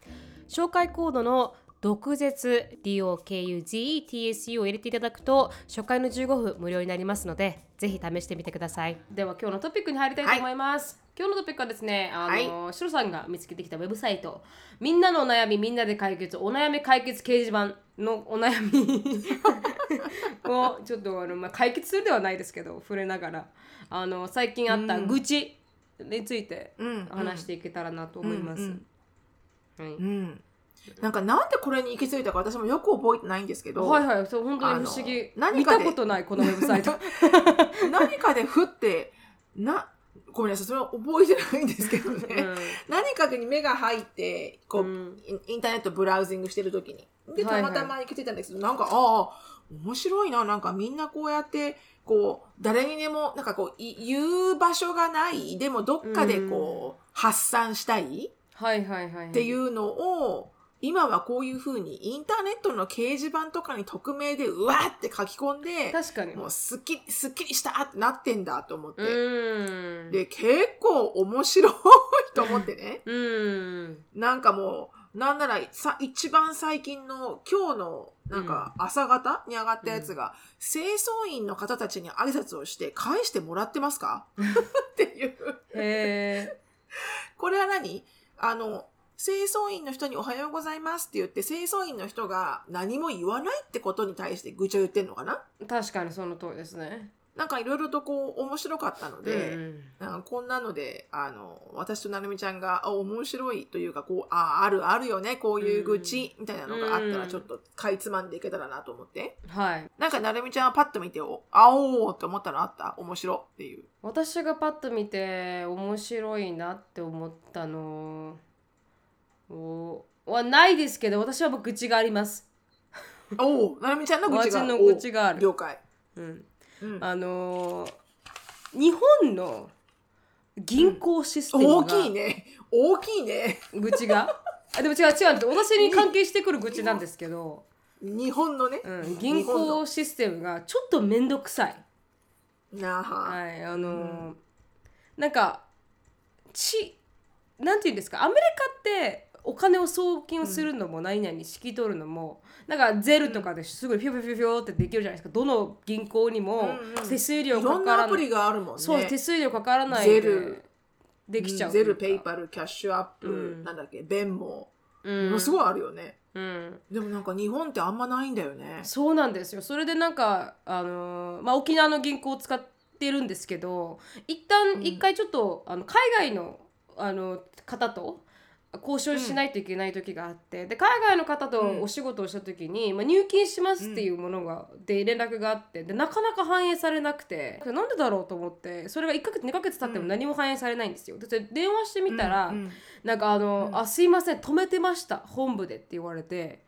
紹介コードの毒舌 DOKUZETSU を入れていただくと初回の15分無料になりますのでぜひ試してみてください。では今日のトピックに入りたいと思います、はい、今日のトピックはですねあの、はい、シロさんが見つけてきたウェブサイト。みんなのお悩みみんなで解決お悩み解決掲示板のお悩み。をちょっとあの、まあ、解決するではないですけど触れながら。あの最近あった愚痴について話していけたらなと思います、はい、うんなんかなんでこれに行き着いたか私もよく覚えてないんですけど。はいはい、そう本当に不思議。見たことないこのウェブサイト。何かでふって、な、ごめんなさい、それは覚えてないんですけどね。うん、何かに目が入って、こう、うん、インターネットブラウジングしてる時に。で、たまたま行き着いたんですけど、はいはい、なんか、ああ、面白いな、なんかみんなこうやって、こう、誰にでも、なんかこう、言う場所がない、でもどっかでこう、うん、発散したい。はいはいはい。っていうのを、今はこういうふうにインターネットの掲示板とかに匿名でうわーって書き込んで確かに。もうすっきりすっきりしたってなってんだと思って。で結構面白いと思ってね。うん。なんかもうなんならさ一番最近の今日のなんか朝方に上がったやつが、うん、清掃員の方たちに挨拶をして返してもらってますか？っていう。へこれは何？あの清掃員の人におはようございますって言って、清掃員の人が何も言わないってことに対して愚痴を言ってんのかな？確かにその通りですね。なんかいろいろとこう面白かったので、うんうん、なんかこんなので、あの、私となるみちゃんが、あ、面白いというか、こう、あ、あるあるよね、こういう愚痴みたいなのがあったら、ちょっとかいつまんでいけたらなと思って。はい。なんかなるみちゃんはパッと見て、あおーって思ったのあった？面白っていう。私がパッと見て面白いなって思ったのおはないですけど私はもう愚痴があります。おお、ななみちゃんの愚痴が私の愚痴があるお了解。うんうんあのー日本の銀行システムが、大きいね。大きいね。愚痴が？あでも違う違う私に関係してくる愚痴なんですけど、日本のね。うん、銀行システムがちょっと面倒くさい。なあは。はい、あのーなんかちなんていうんですか？アメリカってお金を送金をするのも何々引き取るのも、なんかゼルとかですごいピョピョピョピョってできるじゃないですか。どの銀行にもうんうん手数料かからない、んなアプリがあるもんね。そう手数料かからないでゼル。できちゃう。ゼル、ペイパル、キャッシュアップ、うん。なんだっけ、ベンモ。うん。ものすごいあるよね。うん。でもなんか日本ってあんまないんだよね。そうなんですよ。それでなんかあのーまあ沖縄の銀行を使ってるんですけど一旦一回ちょっと、あの海外のあの方と交渉しないといけない時があって、で海外の方とうん。お仕事をした時に、まあ、入金しますっていうものが、で連絡があってでなかなか反映されなくてなんでだろうと思ってそれが1ヶ月2ヶ月経っても何も反映されないんですよ。で電話してみたら、うんうん。なんかあの、うん。あすいません止めてました本部でって言われて。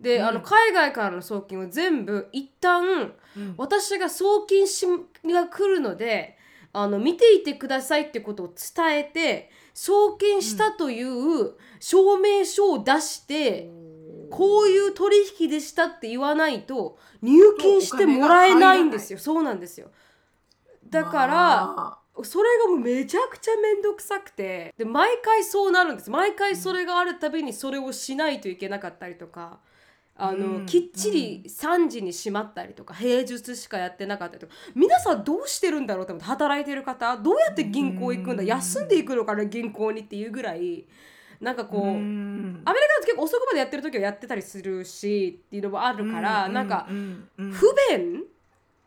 で、うん。あの海外からの送金を全部一旦うん。私が送金しが来るのであの見ていてくださいってことを伝えて送金したという証明書を出して、こういう取引でしたって言わないと入金してもらえないんですよ。そうなんですよ。だから、まそれがもうめちゃくちゃ面倒くさくてで毎回そうなるんです。毎回それがあるたびにそれをしないといけなかったりとかあの、うんきっちり3時に閉まったりとか平日しかやってなかったりとか皆さんどうしてるんだろうと思って働いてる方どうやって銀行行くんだうん。休んでいくのかな銀行にっていうぐらい。なんかこう。うん。アメリカだと結構遅くまでやってる時はやってたりするしっていうのもあるから、なんかうんうん不便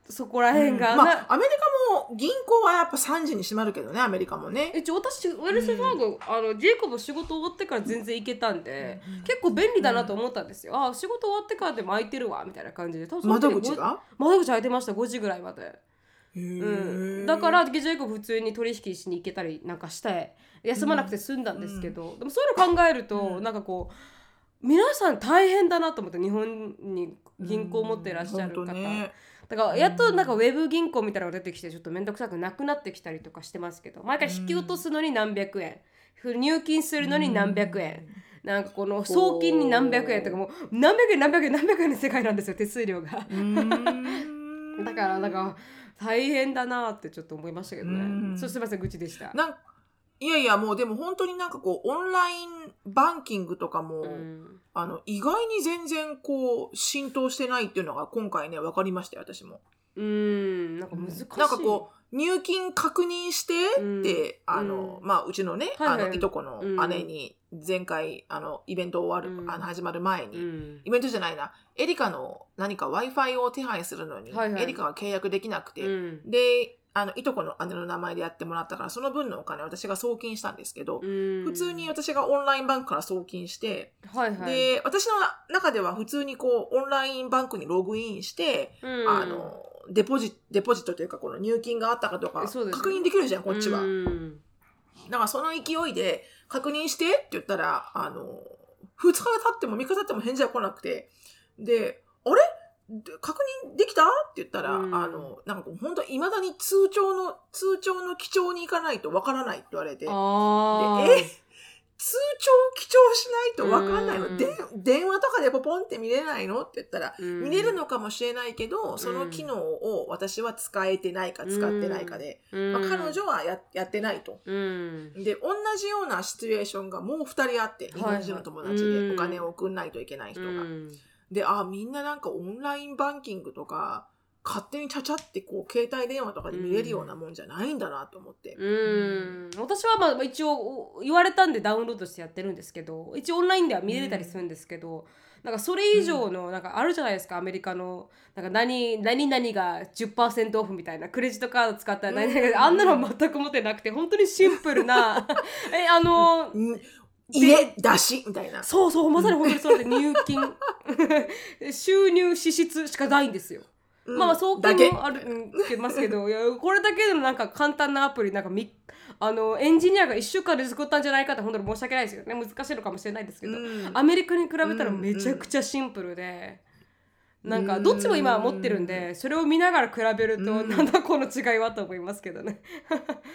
そこら辺が、なまあ、アメリカも銀行はやっぱ3時に閉まるけどねアメリカもね。一応私ウェルスファーゴ、あのジェイコブ仕事終わってから全然行けたんで、結構便利だなと思ったんですよ、あ仕事終わってからでも空いてるわみたいな感じで。窓口が？窓口開いてました5時ぐらいまで、へうーん、だからジェイコブ普通に取引しに行けたりなんかして休まなくて済んだんですけど、でもそういうの考えると、うん。なんかこう皆さん大変だなと思って日本に銀行持ってらっしゃる方、だからやっとなんかウェブ銀行みたいなのが出てきてちょっと面倒くさくなくなってきたりとかしてますけど毎回引き落とすのに何百円。入金するのに何百円。なんかこの送金に何百円とかもう。何百円何百円何百円の世界なんですよ手数料が。だからなんか大変だなってちょっと思いましたけどうん。ねそうすいません愚痴でした。なんいやいやもうでも本当になんかこうオンラインバンキングとかも、うん。あの意外に全然こう浸透してないっていうのが今回ね分かりましたよ私も。うん。なんか難しい。なんかこう入金確認してって、うん。あの、うん。まあうちのね、はいはい。あのいとこの姉に前回あのイベント終わる、うん。あの始まる前に、うん。イベントじゃないなエリカの何か w i f i を手配するのに、はいはい。エリカが契約できなくて、うん。であのいとこの姉の名前でやってもらったからその分のお金を私が送金したんですけど、うん。普通に私がオンラインバンクから送金して、はいはい。で私の中では普通にこうオンラインバンクにログインして、うん。あのデポジデポジットというかこの入金があったかとか確認できるじゃんこっちは、うん。だからその勢いで確認してって言ったらあの2日経っても3日経っても返事は来なくてであれ？で確認できた？って言ったら、うん。あのなんか本当いまだに通帳の通帳の記帳に行かないとわからないって言われて。あでえ？通帳記帳しないとわかんないの、うん。で電話とかでポポンって見れないの？って言ったら、うん。見れるのかもしれないけどその機能を私は使えてないか使ってないかで、うん。まあ、彼女はややってないと。うん。で同じようなシチュエーションがもう2人あって日本人の友達でお金を送んないといけない人が。うんであみんななんかオンラインバンキングとか勝手にちゃちゃってこう携帯電話とかで見れるようなもんじゃないんだなと思って。うん。私はまあ一応言われたんでダウンロードしてやってるんですけど一応オンラインでは見れたりするんですけど、なんかそれ以上のなんかあるじゃないですかアメリカのなんか何何々が10%オフみたいなクレジットカード使ったら何々が、うん。あんなのは全く持ってなくて本当にシンプルな。えあのん入れ出しみたいな。そうそうまさに本当にそうで入金。収入支出しかないんですよ。うん。まあまあ送金もあるうんけますけどいやこれだけでもなんか簡単なアプリなんかみあのエンジニアが1週間で作ったんじゃないかって本当に申し訳ないですよね難しいのかもしれないですけど、うん。アメリカに比べたらめちゃくちゃシンプルで、なんかどっちも今は持ってるんでそれを見ながら比べると、うん。なんだこの違いはと思いますけどね。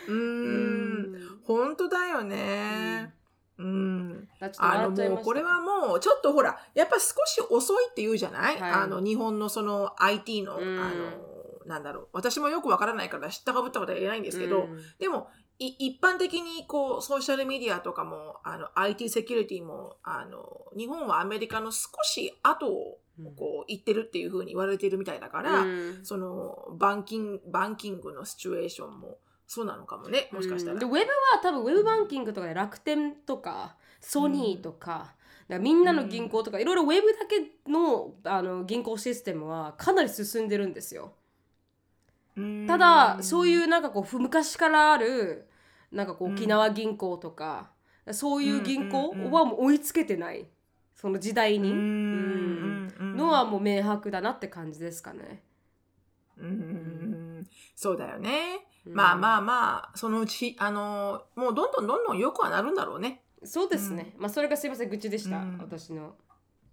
うー ん。本当だよね。うん。あのもうこれはもうちょっとほらやっぱ少し遅いって言うじゃない、はい。あの日本のその IT の、うん。あのなんだろう私もよくわからないから知ったかぶったことは言えないんですけど、うん。でもい一般的にこうソーシャルメディアとかもあの IT セキュリティもあの日本はアメリカの少し後をこう行ってるっていうふうに言われてるみたいだから、うん。そのバンキングバンキングのシチュエーションもそうなのかもねもしかしたら。うんでウェブは多分ウェブバンキングとかで楽天とかソニーとか,、だからみんなの銀行とかいろいろウェブだけのあの銀行システムはかなり進んでるんですよ。ただそういううなんかこうふ昔からあるなんかこううん。沖縄銀行とか、そういう銀行うんうんうんはもう追いつけてない。その時代に、ううんん。のはもう明白だなって感じですかね。うんうんうん。そうだよね。うん。まあまあまあそのうちあのもうどんどんどんどん良くはなるんだろうね。そうですね、まあそれがすいません愚痴でした、うん。私の。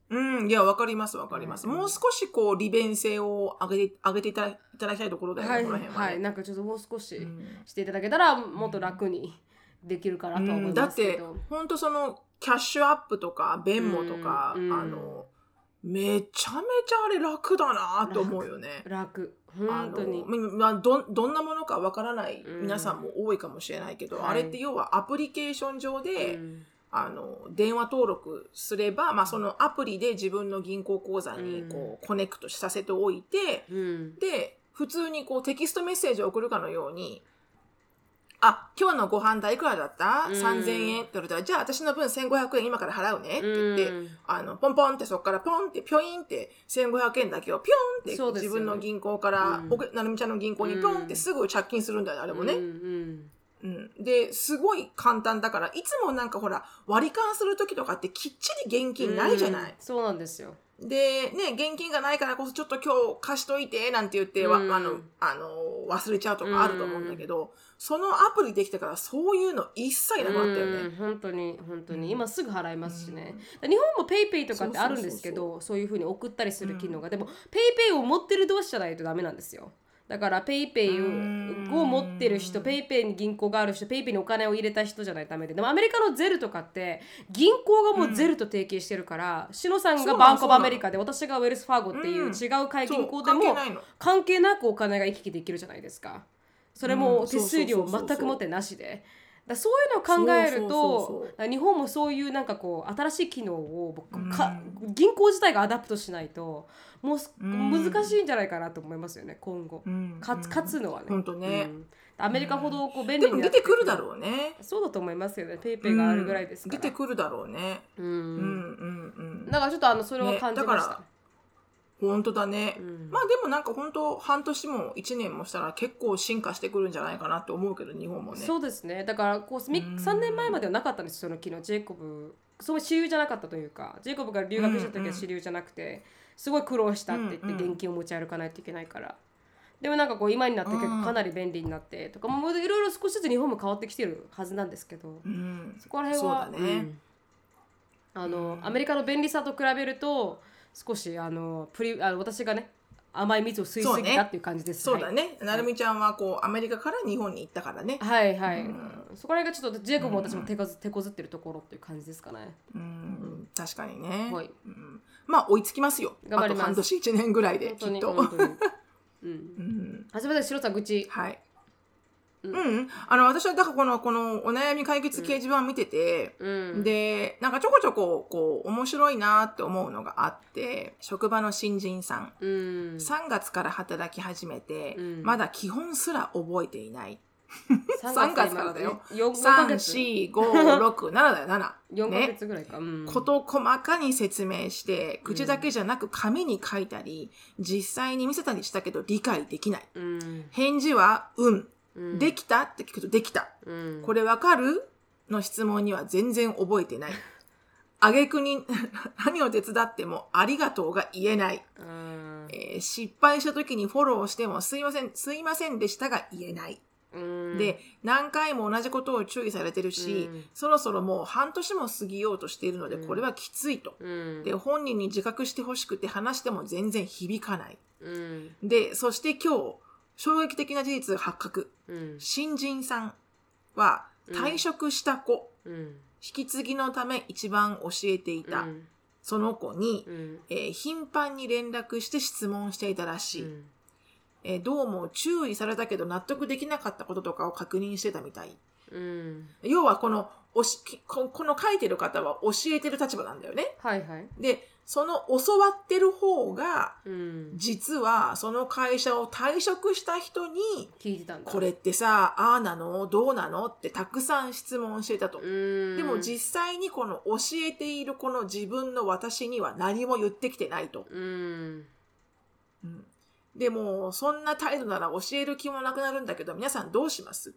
うん。いやわかりますわかります。うんもう少しこう利便性を上げて上げていただいただきたいところだよね、はい、この辺は、ね。はい、なんかちょっともう少しうん。していただけたらもっと楽にできるかなとは思いだってますけど。本当そのキャッシュアップとかベンモとか、うん。あのめちゃめちゃあれ楽だなと思うよね。楽。あ本当に。のまあ、どどんなものかわからないうん。皆さんも多いかもしれないけど、はい。あれって要はアプリケーション上で、うん。あの電話登録すれば、まあ、そのアプリで自分の銀行口座にこう、コネクトさせておいてうん。で普通にこうテキストメッセージを送るかのように「あ今日のご飯代いくらだった？うん ?3000 円」って言われたら「じゃあ私の分1500円今から払うね」って言って。うん。あのポンポンってそこからポンってピョインって1500円だけをピョンって自分の銀行から、うん。おくなるみちゃんの銀行にピョンってすぐ着金するんだよあれもね、うんうんうん、ですごい簡単だからいつもなんかほら割り勘する時とかってきっちり現金ないじゃない？うん、そうなんですよ。でね現金がないからこそちょっと今日貸しといてなんて言って、わうん。あのあの忘れちゃうとかあると思うんだけど、そのアプリできてからそういうの一切なくなったよね、うん本当に本当に、うん。今すぐ払いますしね、日本も PayPay とかってあるんですけどそういうふうに送ったりする機能が、でも PayPay を持ってる同士じゃないとダメなんですよ。だから PayPay を持ってる人 PayPay に銀行がある人 PayPay にお金を入れた人じゃないとダメで。でもアメリカの Zelle とかって銀行がもう Zelle と提携してるから、シノさんそうなのが Bank of America で私が Wells Fargo っていううん。違う会、銀行でも関係なくお金が行き来できるじゃないですかそれもうん。手数料全く持ってなしで。だそういうのを考えると日本もそういうなんかこう新しい機能を僕うん。か銀行自体が adopt しないともう難しいんじゃないかなと思いますよね今後。うん。勝つのはね。ほんとね。うん。アメリカほどこう便利でも出てくるだろうね。そうだと思いますよね。 PayPay があるぐらいですから。出てくるだろうね。ううんんうんうん。だからちょっとあのそれは感じました。ねだか本当だね、うん。まあでもなんか本当半年も1年もしたら結構進化してくるんじゃないかなって思うけど日本もね。そうですね。だからこうみうん。3年前まではなかったんですその機能ジェイコブ。そう主流じゃなかったというかジェイコブが留学した時は主流じゃなくて、すごい苦労したって言ってうんうん。現金を持ち歩かないといけないから、でもなんかこう今になって結構かなり便利になってとかもういろいろ少しずつ日本も変わってきてるはずなんですけど、うん。そこら辺はね。うん。あのアメリカの便利さと比べると少しあのプリあの私がね甘い蜜を吸いすぎたっていう感じです。そうだね、なるみちゃんはこうアメリカから日本に行ったからね、はいはい、うん。そこら辺がちょっとジェイコブも私も手こず,、手こずってるところっていう感じですかね。うん、確かにね、はい。うん。まあ追いつきますよ。頑張ります。あと半年1年ぐらいできっと。うん。うん、あすみません白さん愚痴。はい、ううんん、あの私はだからこのこのお悩み解決掲示板を見てて、うん。でなんかちょこちょここう面白いなって思うのがあって職場の新人さんうん。3月から働き始めて、うんまだ基本すら覚えていない3 3月からだよ。4ヶ月？34567だよ7 4 ヶね月ぐらいか。うん。こと細かに説明して口だけじゃなく紙に書いたり、実際に見せたりしたけど理解できないうん。返事は「うん」うん。できた？って聞くと「できた」うん。これわかる？の質問には全然覚えてない。あげくに 何を手伝ってもありがとうが言えない。うん。えー失敗した時にフォローしてもすいません、すいませんでしたが言えない。で、何回も同じことを注意されてるし、うんそろそろもう半年も過ぎようとしているので、うんこれはきついと。うんで、本人に自覚してほしくて話しても全然響かない。うんで、そして今日、衝撃的な事実が発覚。うん。新人さんは退職した子、うん。引き継ぎのため一番教えていた、うん。その子に、うん。えー頻繁に連絡して質問していたらしい、うん。えーどうも注意されたけど納得できなかったこととかを確認してたみたい。うん。要はこのおしきここの書いてる方は教えてる立場なんだよね。はいはい。で、その教わってる方が、うん。実はその会社を退職した人に、聞いてたんだ。これってさ、ああなの？どうなの？ってたくさん質問してたと。うん。でも実際にこの教えているこの自分の私には何も言ってきてないと。うん。うん。でも、そんな態度なら教える気もなくなるんだけど、皆さんどうします？うん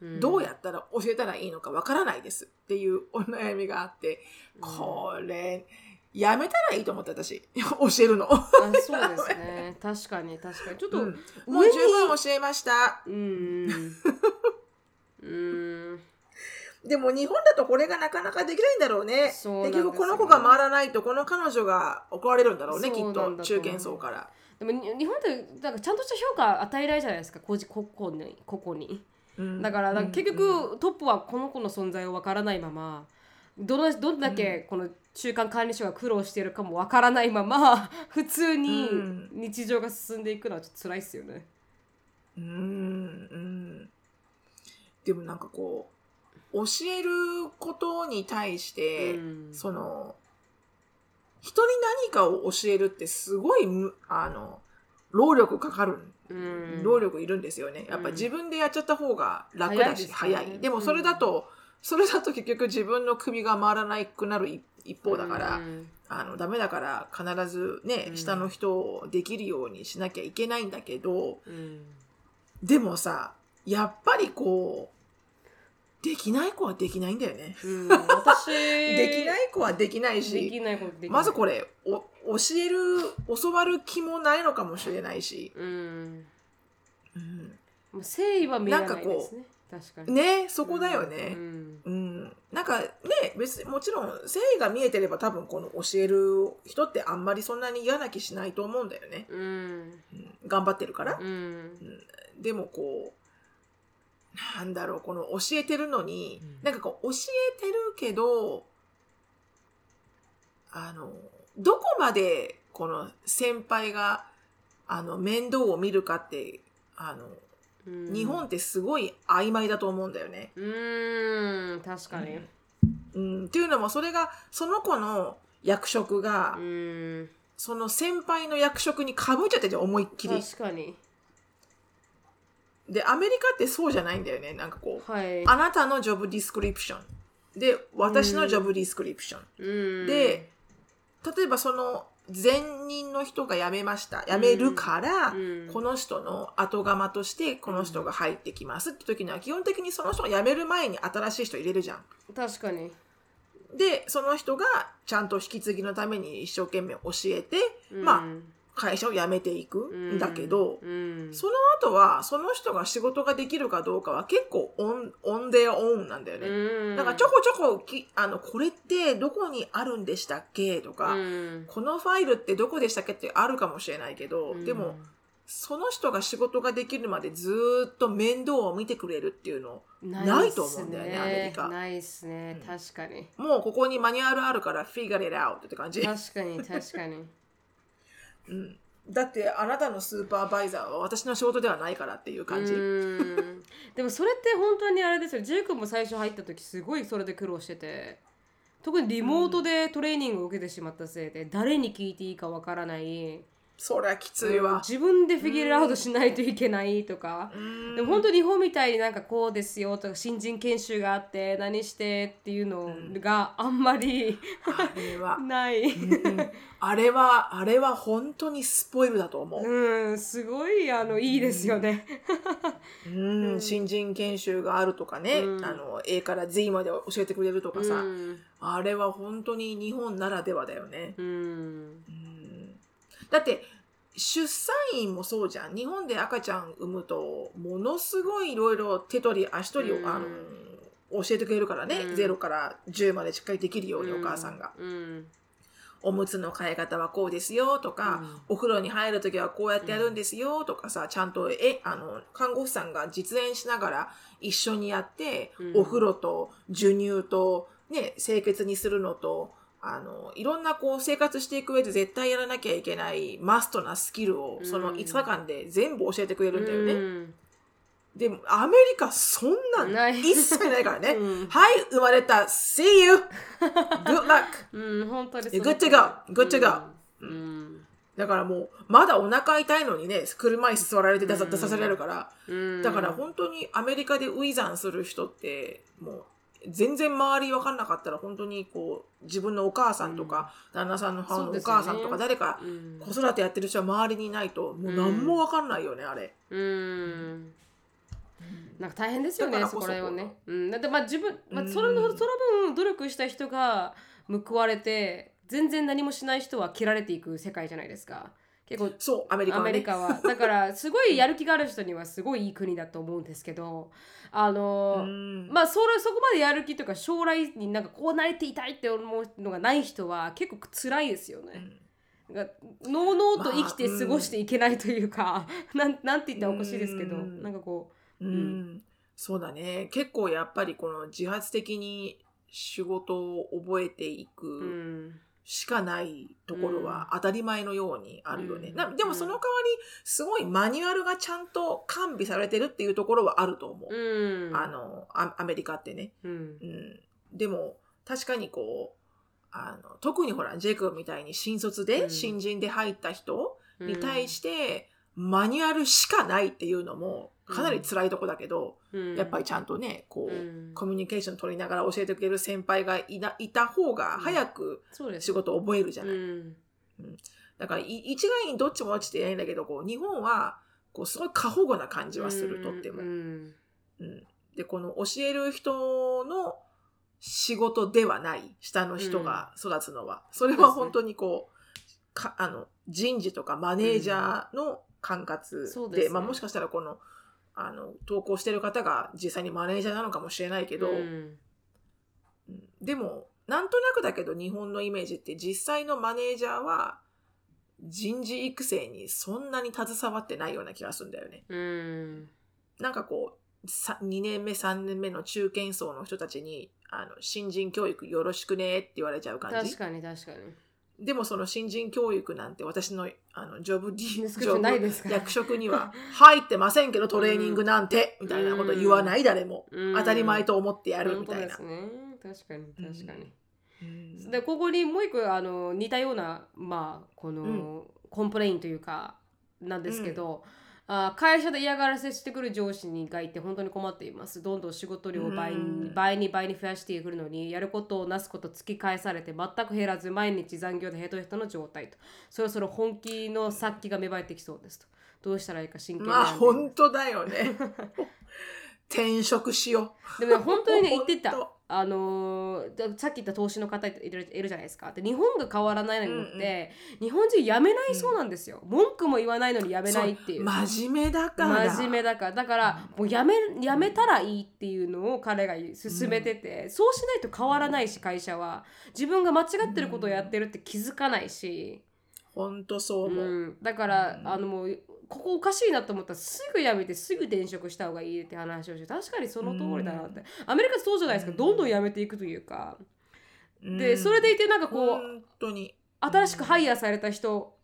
どうやったら教えたらいいのかわからないです。っていうお悩みがあって、うん。これ、やめたらいいと思った私。教えるの。あそうですね。確かに確かに。ちょっと、うん。もう十分教えました。うん。うん。でも日本だとこれがなかなかできないんだろうね。そうなんですよ結局この子が回らないとこの彼女が怒られるんだろうね、きっと中堅層から。でもに日本ってなんかちゃんとした評価与えないじゃないですか。個人個々に個々にうんだから結うん。局トップはこの子の存在をわからないままどのどんだけこの中間管理者が苦労しているかもわからないまま 普通にうん。日常が進んでいくのはちょっと辛いですよね。うんうん。でもなんかこう教えることに対して、うん。その人に何かを教えるってすごいむあの労力かかる、うん労力いるんですよね。やっぱうん。自分でやっちゃった方が楽だし早い,、早いですよね。でもそれだと、それだと結局自分の首が回らなくなる一一方だから、うん。あのダメだから必ずね、うん。下の人をできるようにしなきゃいけないんだけど、うん。でもさ、やっぱりこう、できない子はできないんだよね。うん私 できない子はできないでし、きないことできないまずこれ、お教える、教わる気もないのかもしれないし。うんうん誠意は見えないですね確かにねそこだようね。んうん。なんかね、別にもちろん誠意が見えてれば多分この教える人ってあんまりそんなに嫌な気しないと思うんだよね。うんうん頑張ってるから。うんでもこう、なんだろう、この教えてるのに、うん。なんかこう教えてるけど、あの、どこまでこの先輩が、あの、面倒を見るかって、あの、うん。日本ってすごい曖昧だと思うんだよね。うん確かに。うん、っていうのも、それが、その子の役職が、うん。その先輩の役職にかぶっちゃってて、思いっきり。確かにで、アメリカってそうじゃないんだよね。なんかこう、はいあなたの job description。で、私の job description。うんで、例えばその前任の人が辞めました。辞めるから、うんこの人の後釜としてこの人が入ってきますって時には基本的にその人が辞める前に新しい人入れるじゃん。確かにで、その人がちゃんと引き継ぎのために一生懸命教えて、まあ会社を辞めていくんだけど、うん。その後はその人が仕事ができるかどうかは結構オン、オンデアオンなんだよね。うん。だからちょこちょこき、あの、これってどこにあるんでしたっけとか、うん。このファイルってどこでしたっけってあるかもしれないけど、うん。でも、その人が仕事ができるまでずーっと面倒を見てくれるっていうの、ないと思うんだよねっすアメリカ。ないっすね。うん。確かに。もうここにマニュアルあるから figure it out って感じ。確かに確かにうん、だってあなたのスーパーバイザーは私の仕事ではないからっていう感じ。でもそれって本当にあれですよ。ジェイ君も最初入った時すごいそれで苦労してて。特にリモートでトレーニングを受けてしまったせいで誰に聞いていいかわからない。そりゃきついわ。自分でフィギュアアウトしないといけないとか。うん。でも本当日本みたいになんかこうですよとか新人研修があって何してっていうのがあんまりあれは、ない。うんあれは、あれは本当にスポイルだと思う。うんすごいあのいいですよね。うん、新人研修があるとかね、うん。あの A から Z まで教えてくれるとかさ、うん。あれは本当に日本ならではだよね。うん。うんだって出産院もそうじゃん。日本で赤ちゃん産むとものすごいいろいろ手取り足取りを、うん。あの教えてくれるからね、うん。0から10までしっかりできるようにお母さんが、うん。おむつの替え方はこうですよとか、お風呂に入るときはこうやってやるんですよとかさ、ちゃんとえあの看護師さんが実演しながら一緒にやって、うん。お風呂と授乳と、ね、清潔にするのとあのいろんなこう生活していく上で絶対やらなきゃいけないマストなスキルをそのうん5日間で全部教えてくれるんだよね。うんでもアメリカそんなんない一切ないからね。うんはい、生まれた。See you! Good luck! うん、本当に Good to go! Good to go! うんだからもう、まだお腹痛いのにね、車椅子座られて出ささせられるから、うんだから本当にアメリカでウィザンする人って、もう、全然周り分かんなかったら、本当にこう、自分のお母さんとか、旦那さんのおそうですよね。母さんとか、誰かうん。子育てやってる人は周りにいないと、もう何も分かんないよね、あれ。うん。なんか大変ですよねそそこら辺はね。うん、だってまあ自分、まあ、うん。それのその分努力した人が報われて全然何もしない人は切られていく世界じゃないですか。結構そう、アメリカアはね。メリカは。だからすごいやる気がある人にはすごいいい国だと思うんですけどあの、うんまあそれそこまでやる気とか将来になんかこうなりていたいって思うのがない人は結構辛いですよね。なんかのうのうと生きて過ごしていけないというか、なんなんて言ったらおかしいですけど、うんなんかこうん、そうだね。結構やっぱりこの自発的に仕事を覚えていく。う、うん、しかないところは当たり前のようにあるよね。うん。なでもその代わりすごいマニュアルがちゃんと完備されてるっていうところはあると思う。うん、あのアアメリカってね。うん。う、ん、でも確かにこうあの特にほらジェイクみたいに新卒で、うん。新人で入った人に対して、マニュアルしかないっていうのもかなり辛いとこだけど、うん、やっぱりちゃんとねこう、うん。コミュニケーション取りながら教えてくれる先輩がいないた方が早く仕事を覚えるじゃない。うん。だからい一概にどっちも落ちてないんだけどこう日本はこうすごい過保護な感じはするとっても。うん。うん。でこの教える人の仕事ではない下の人が育つのは、それは本当にこうかあの人事とかマネージャーの管轄で,、ね。まあ、もしかしたらこのあの投稿してる方が実際にマネージャーなのかもしれないけど、うん。うん。でもなんとなくだけど日本のイメージって実際のマネージャーは人事育成にそんなに携わってないような気がするんだよね。うん。なんかこうさ2年目3年目の中堅層の人たちにあの新人教育よろしくねって言われちゃう感じ。確かに確かにでもその新人教育なんて私のあのジョブディディスクリプションないですから。役職には入ってませんけどトレーニングなんて、みたいなこと言わない誰も、うん。当たり前と思ってやるみたいな。ね。確かに確かに、うん。でここにもう一個あの似たようなまあこの、うん。 complain というかなんですけど、あ会社で嫌がらせしてくる上司がいて本当に困っています。どんどん仕事量を倍に,、うん。倍に倍に増やしてくるのにやることなすこと突き返されて全く減らず毎日残業でヘトヘトの状態と。そろそろ本気の殺気が芽生えてきそうですと。どうしたらいいか真剣にまあ本当だよね。転職しよでもね本当にね 言ってたあのーださっき言った投資の方いるいるじゃないですか。で日本が変わらないのって、日本人辞めないそうなんですよ、文句も言わないのに辞めないっていう。う。真面目だから。真面目だから。だからもうやめやめたらいいっていうのを彼が進めてて、そうしないと変わらないし会社は。自分が間違ってることをやってるって気づかないし、本当そう思う。うん、だから、あのもうここおかしいなと思ったらすぐ辞めてすぐ転職した方がいいって話をして確かにその通りだなって、アメリカそうじゃないですか、どんどん辞めていくというか。で、それでいてなんかこう、本当に。新しくハイヤーされた人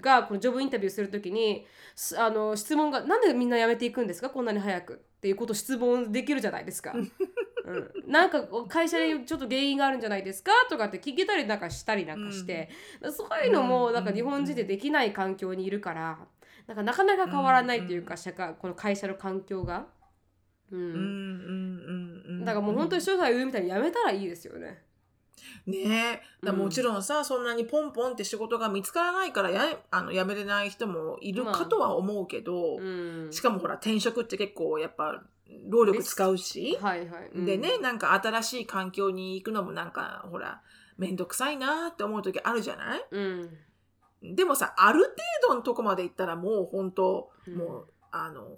がこのジョブインタビューするときにすあの質問が「なんでみんな辞めていくんですか？こんなに早く」っていうことを質問できるじゃないですか。うん、なんか会社でちょっと原因があるんじゃないですか？とかって聞けたりなんかしたりなんかして、そういうのもなんか日本人でできない環境にいるからなんかなかなか変わらないというか、社会この会社の環境が。うんうんうんうんうん。だからもう本当に翔さん言うみたいに辞めたらいいですよね。ねえ。だもちろんさ、そんなにポンポンって仕事が見つからないからやあの辞めれない人もいるかとは思うけど、うん、しかもほら転職って結構やっぱ労力使うし、はいはい。うんでね、なんか新しい環境に行くのもなんかほら、めんどくさいなって思う時あるじゃない？うんうでもさ、ある程度のとこまで行ったらもう本当、うんもう、あの、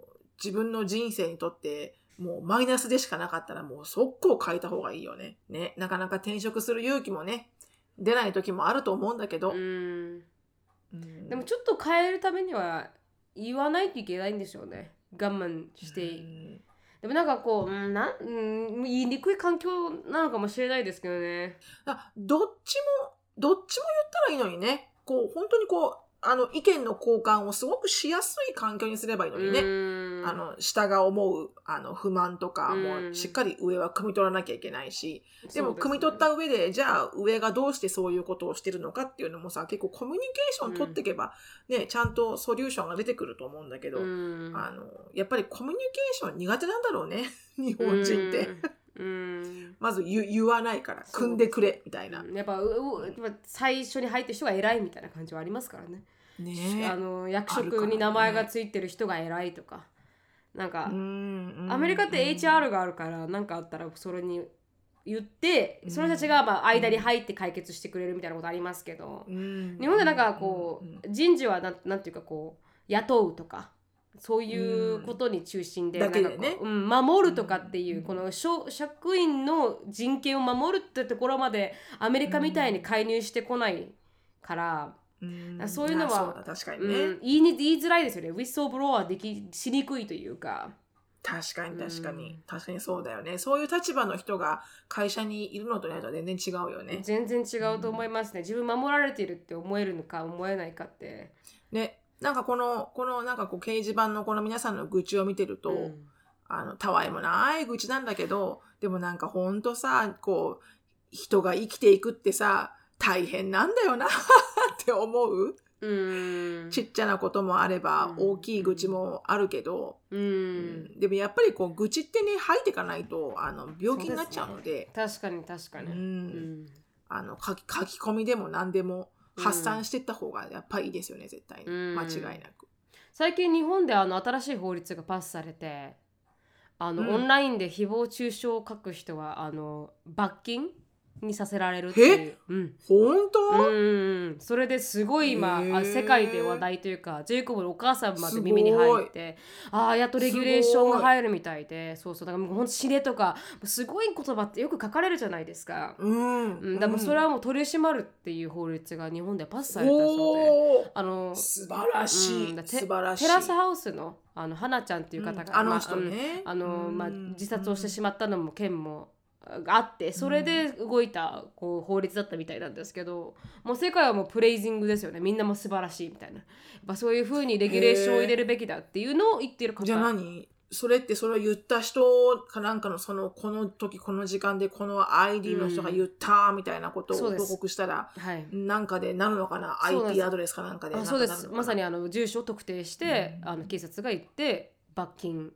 自分の人生にとって、もうマイナスでしかなかったらもう速攻変えた方がいいよね。ね。なかなか転職する勇気もね、出ない時もあると思うんだけど。でもちょっと変えるためには言わないといけないんでしょうね我慢して、うんでもなんかこう、うんなんうん、言いにくい環境なのかもしれないですけどねあどっちも、どっちも言ったらいいのにね。こう、本当にこう、あの、意見の交換をすごくしやすい環境にすればいいのにね。うん。あの、下が思う、あの、不満とかうも、んしっかり上は汲み取らなきゃいけないし、でも、汲み取った上で、じゃあ、上がどうしてそういうことをしてるのかっていうのもさ、結構コミュニケーション取っていけば、ね、ちゃんとソリューションが出てくると思うんだけど、うん。あの、やっぱりコミュニケーション苦手なんだろうね、日本人って。うん。まず言言わないから、組んでくれ、みたいな。うん。やっぱうう最初に入った人が偉いみたいな感じはありますからね。ねあの役職に名前がついてる人が偉いとか。なんか、うんアメリカって HR があるから何かあったらそれに言ってその人たちがまあ間に入って解決してくれるみたいなことありますけど、うん。日本でなんかこうん。う人事はなんなんていうかこう雇うとかそういうことに中心で守るとかっていう、うん。この職職員の人権を守るってところまでアメリカみたいに介入してこないから、うん。そういうのは確かにうね、ん、言いに言いづらいですよね。ウィッソーブロワーできしにくいというか。確かに確かに、うん確かにそうだよね。そういう立場の人が会社にいるのとないと全然違うよね。全然違うと思いますね、自分守られているって思えるのか思えないかって、ねなんかこのこのなんかこう掲示板のこの皆さんの愚痴を見てると、うん。あのたわいもない愚痴なんだけどでもなんかほんとさこう人が生きていくってさ大変なんだよな って思う、うん。ちっちゃなこともあれば、うん。大きい愚痴もあるけど、ううん。ん、でもやっぱりこう愚痴ってね吐いていかないとあの病気になっちゃうので。確かに確かに、ううんん。あの書き書き込みでも何でも発散していった方がやっぱりいいですよね絶対に、うん。間違いなく。最近日本であの新しい法律がパスされてあの、うん。オンラインで誹謗中傷を書く人はあの罰金にさせられるっていう。うん。本当、うんそれですごい今、あ世界で話題というかジェイコブのお母さんまで耳に入ってああやっとレギュレーションが入るみたいで。そうそう。だからもうほんと死ねとかすごい言葉ってよく書かれるじゃないですか。うん。うん、だからそれはもう取り締まるっていう法律が日本でパスされたそうで。あの素晴らしい、うん。素晴らしい。テラスハウスのあの花ちゃんっていう方が、うん。あのね。あのまあ、うん。自殺をしてしまったのも件もがあってそれで動いたこう法律だったみたいなんですけどもう世界はもうプレイジングですよね。みんなも素晴らしいみたいな。やっぱそういうふう。にレギュレーションを入れるべきだっていうのを言ってる方。じゃあ何？それってそれを言った人かなんかのそのこの時この時間でこの ID の人が言ったみたいなことを報告したら、はい。なんかでなるのかな？そうなんです IT アドレスかなんかであそうです。まさにあの住所を特定して、あの警察が行って罰金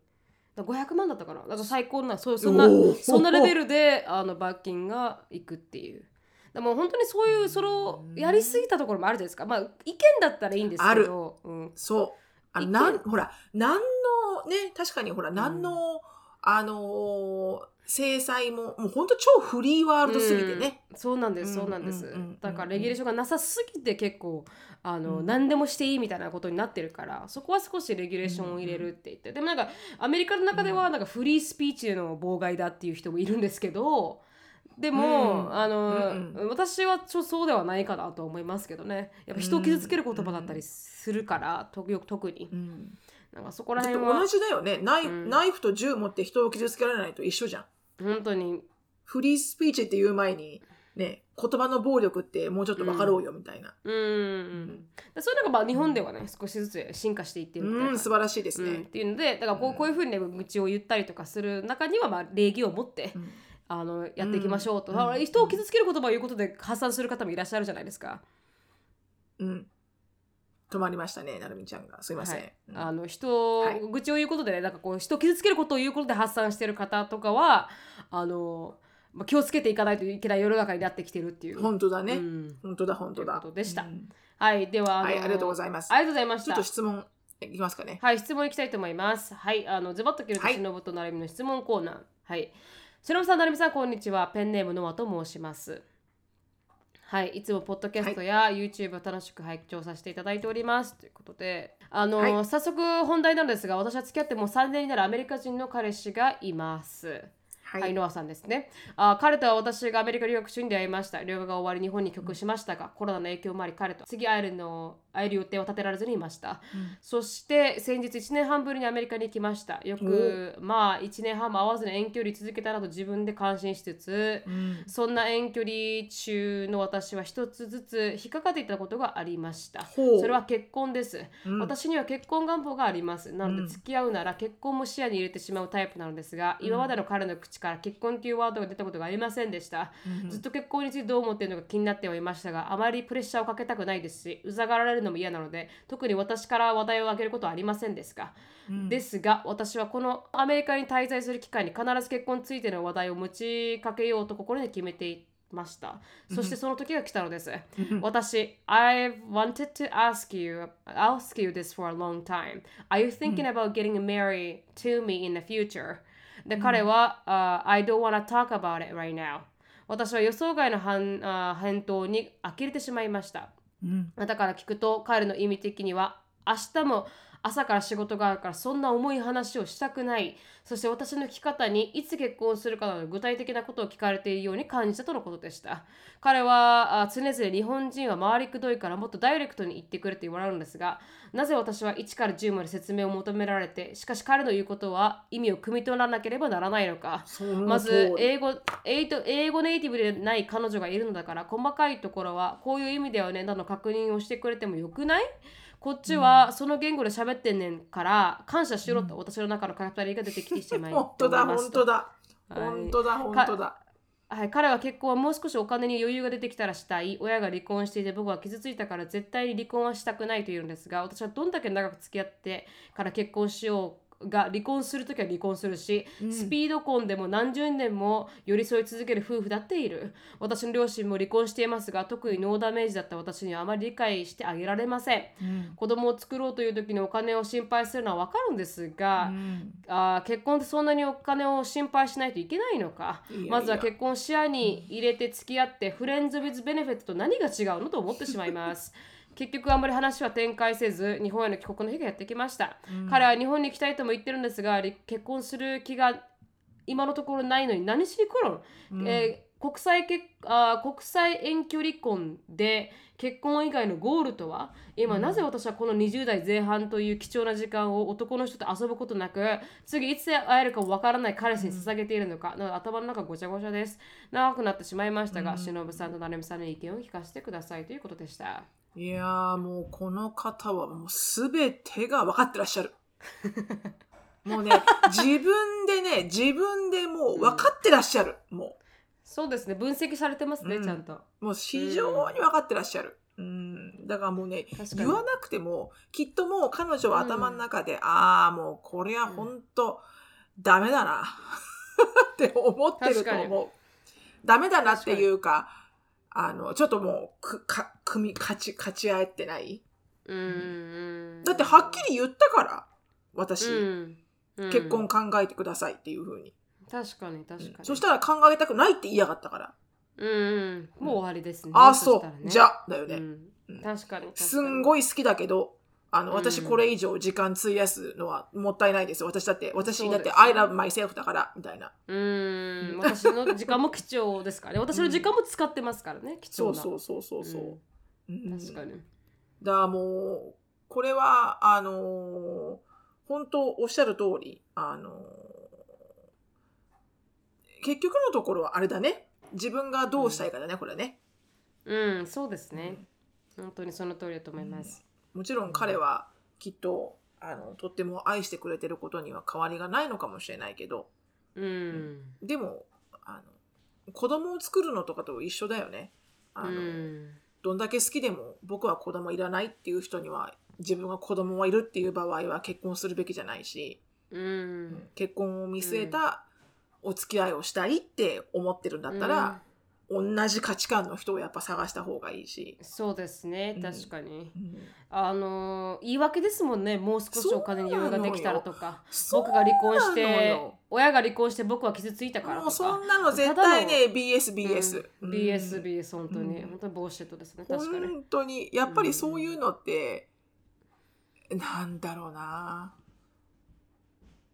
だから500万だったかな。だ最高なそうそんなそんなレベルであの罰金がいくっていう。でも本当にそういうそれをやりすぎたところもあるじゃないですか。まあ意見だったらいいんですけど、うん、そう。あなんほら何のね確かにほら何の、あのー制裁ももう本当超フリーワールドすぎてね、うん。そうなんですうんそうなんです、うんうんだからレギュレーションがなさすぎて結構あの、うん。何でもしていいみたいなことになってるからそこは少しレギュレーションを入れるって言って、でもなんかアメリカの中ではなんかフリースピーチの妨害だっていう人もいるんですけどでも、うん。あの、うん私はちょそうではないかなと思いますけどね。やっぱ人を傷つける言葉だったりするから、とよ特に。うん。なんかそこら辺は同じだよね。ナイ,、うん。ナイフと銃持って人を傷つけられないと一緒じゃん本当に。フリースピーチって言う前にね言葉の暴力ってもうちょっと分かろうよみたいな。うん、うん、そういうのがまあ日本ではね少しずつ進化していってるみたいな。うん、素晴らしいですうん、っね、ていうのでだからこうこういうふうにね愚痴を言ったりとかする中にはまあ礼儀を持って、うん。あのやっていきましょうと、人を傷つける言葉を言うことで発散する方もいらっしゃるじゃないですか。うん。止まりましたね、なるみちゃんが。すいません。はい、うんあの人、はい愚痴を言うことでねなんかこう人を傷つけることを言うことで発散してる方とかはあの、まあ、気をつけていかないといけない世の中になってきてるっていう。本当だね。うん本当だ、本当だ。ということでしたうんはいでははい、ありがとうございますあ。りがとうございましちょったと。質問いきますかね。はい、質問いきたいと思います。はい、あのズバッと切るとはいしのぶとなるみの質問コーナー。はい。しのぶさん、なるみさん、こんにちは。ペンネームのわと申します。はい、いつもポッドキャストや YouTube を楽しく拝聴させていただいております。ということで、あの、はい早速本題なんですが、私は付き合ってもう3年になるアメリカ人の彼氏がいます。ははい、ノアさんですねあ。彼とは私がアメリカ留学中に出会いました。留学が終わり日本に帰国しましたが、コロナの影響もあり、彼と次会えるの会える予定を立てられずにいました。そして先日1年半ぶりにアメリカに行きました。よく、まあ1年半も会わずに遠距離続けたなと自分で感心しつつ、うんそんな遠距離中の私は一つずつ引っかかっていたことがありました。それは結婚です、うん私には結婚願望があります。なのうんで付き合うなら結婚も視野に入れてしまうタイプなのですが、今までの彼の口から結婚というワードが出たことがありませんでした。ずっと結婚についてどう思っているのか気になってはいましたが、あまりプレッシャーをかけたくないですし、うざがられるのも嫌なので、特に私から話題を上げることはありませんですが、ですが、私はこのアメリカに滞在する機会に必ず結婚についての話題を持ちかけようと心に決めていました。そしてその時が来たのです。私、I've wanted to ask you, ask you this for a long time. Are you thinking about getting married to me in the future? で、彼は、uh, I don't want to talk about it right now. 私は予想外の反あ返答に呆れてしまいました。うん。だから聞くと彼の意味的には明日も朝から仕事があるからそんな重い話をしたくない。そして私の聞き方にいつ結婚するかなど具体的なことを聞かれているように感じたとのことでした。彼はあ常々日本人は回りくどいからもっとダイレクトに言ってくれと言われるんですがなぜ私は1から10まで説明を求められてしかし彼の言うことは意味を汲み取らなければならないのか。まず英語英語ネイティブでない彼女がいるのだから細かいところはこういう意味ではねなどの確認をしてくれてもよくない？こっちはその言語で喋ってんねんから感謝しろと私の中の語りが出てきてしまい本当だ思いますと本当だ。はい。本当だ本当だ。はい、彼は結婚はもう少しお金に余裕が出てきたらしたい。親が離婚していて僕は傷ついたから絶対に離婚はしたくないというんですが私はどんだけ長く付き合ってから結婚しようが離婚するときは離婚するし、スピード婚でも何十年も寄り添い続ける夫婦だっている。私の両親も離婚していますが特にノーダメージだった私にはあまり理解してあげられません、子供を作ろうという時にお金を心配するのは分かるんですが、うん。あー結婚ってそんなにお金を心配しないといけないのか。まずは結婚視野に入れて付き合ってフレンズ・ウィズ・ベネフィットと何が違うのと思ってしまいます結局あんまり話は展開せず日本への帰国の日がやってきました、彼は日本に行きたいとも言ってるんですがり結婚する気が今のところないのに何しに来るの、えー国際結あー国際遠距離婚で結婚以外のゴールとは？今、なぜ私はこの20代前半という貴重な時間を男の人と遊ぶことなく次いつ会えるかもわからない彼氏に捧げているのか、な頭の中ごちゃごちゃです。長くなってしまいましたが、しのぶさんとなるみさんの意見を聞かせてくださいということでしたいやーもうこの方はもうすべてが分かってらっしゃる。もうね、自分でね、自分でもう分かってらっしゃる。もそうですね。分析されてますね、うん。ちゃんと。う、もう非常に分かってらっしゃる。うん、だからもうね、確かに。言わなくても、きっともう彼女は頭の中で、ああ、もうこれは本当、ダメだな。って思ってると確かに。思う。ダメだなっていうか、あの、ちょっともう、く、か、組み、勝ち、勝ち合えてない。うん。うんだってはっきり言ったから、私、うん。うん。結婚考えてくださいっていうふうに。確かに確かに、そしたら考えたくないって言いやがったから。うん。うんもう終わりですね。ああ、そう、ね。じゃあ、だよね。うん。確かに確かに。すんごい好きだけど、あの、うん私これ以上時間費やすのはもったいないですよ。私だって、私だってね。I love myself だから、みたいな。うーん。私の時間も貴重ですからね。私の時間も使ってますからね貴重な。そうそうそうそうそう。うん。確かに。だからもう、これは、あのー本当おっしゃる通り、あのー結局のところはあれだね。自分がどうしたいかだね、これね。うん。そうですね。本当にその通りだと思いますもちろん彼はきっと、あの、とっても愛してくれてることには変わりがないのかもしれないけど、うん。でも、あの、子供を作るのとかと一緒だよね。あうの、ん。どんだけ好きでも僕は子供いらないっていう人には自分が子供はいるっていう場合は結婚するべきじゃないし、うん。結婚を見据えたお付き合いをしたいって思ってるんだったら、同じ価値観の人をやっぱ探した方がいいし。そうですね。うん。確かに、うん。あの言い訳ですもんね。もう少しお金に余裕ができたらとか。僕が離婚してよ。親が離婚して僕は傷ついたからもうそんなの絶対ね、BS、うん。BS。うん。BS、BS 本当に、うん。本当にボーシットですね。確かに。本当に、やっぱりそういうのって、なんだろうな。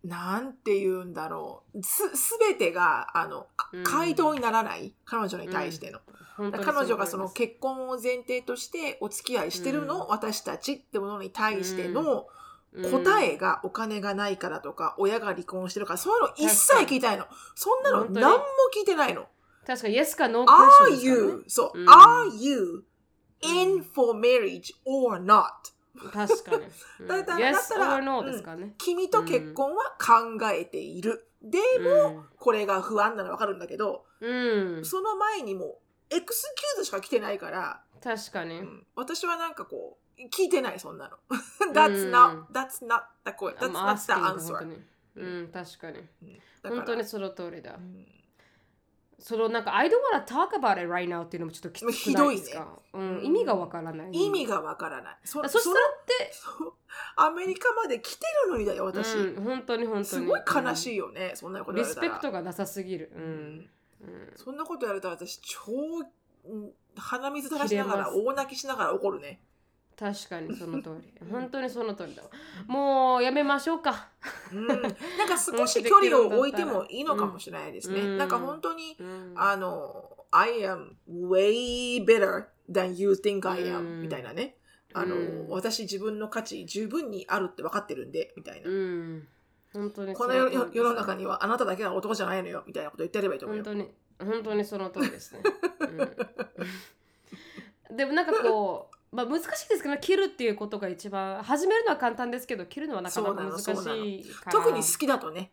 なんて言うんだろう。す、すべてが、あの、あうん回答にならない。彼女に対しての。本当に彼女がその結婚を前提としてお付き合いしてるの、うん私たちってものに対してのうん答えがお金がないからとか、親が離婚してるから、そういうの一切聞いたいの。そんなの何も聞いてないの。確かに Yes か No クエスチョ Are ンですからね you, そう、うん are you in for marriage or not? 確かに。うんだだ yes だったら or no ですからね。君と結婚は考えている。でも、これが不安なのわかるんだけど、うん。うん。その前にも、エクスキューズしか来てないから、確かにう。ん私はなんかこう、聞いてない、そんなの。that's not, that's not the question. That's まあ not the 本当 answer. にうん、確かに。うんだから本当にその通りだう。んそのなんか、I don't wanna talk about it right now っていうのもちょっときつくひどいですか？うん、意味がわからない。意味がわからない。そそしたらって、アメリカまで来てるのにだよ、私。うん、本当に本当に。すごい悲しい。いよね、そんなことリ。スペクトがなさすぎる。ううんん。うんそんなこと言われたら私、超、うん鼻水垂らしながら、大泣きしながら怒るね。確かにその通り。本当にその通りだわ。もうやめましょうか。うん。なんか少し距離を置いてもいいのかもしれないですね。うんなんか本当に、うんあの、I am way better than you think I う am んみたいなね。あの、うん私自分の価値十分にあるって分かってるんで、みたいな。うん。本当にこの世の中にはあなただけが男じゃないのよ、みたいなこと言ってやればいいと思うよ。本当に本当にその通りですね、うんでもなんかこう、まあ、難しいですけど切るっていうことが一番始めるのは簡単ですけど切るのはなかなか難しいから。特に好きだとね。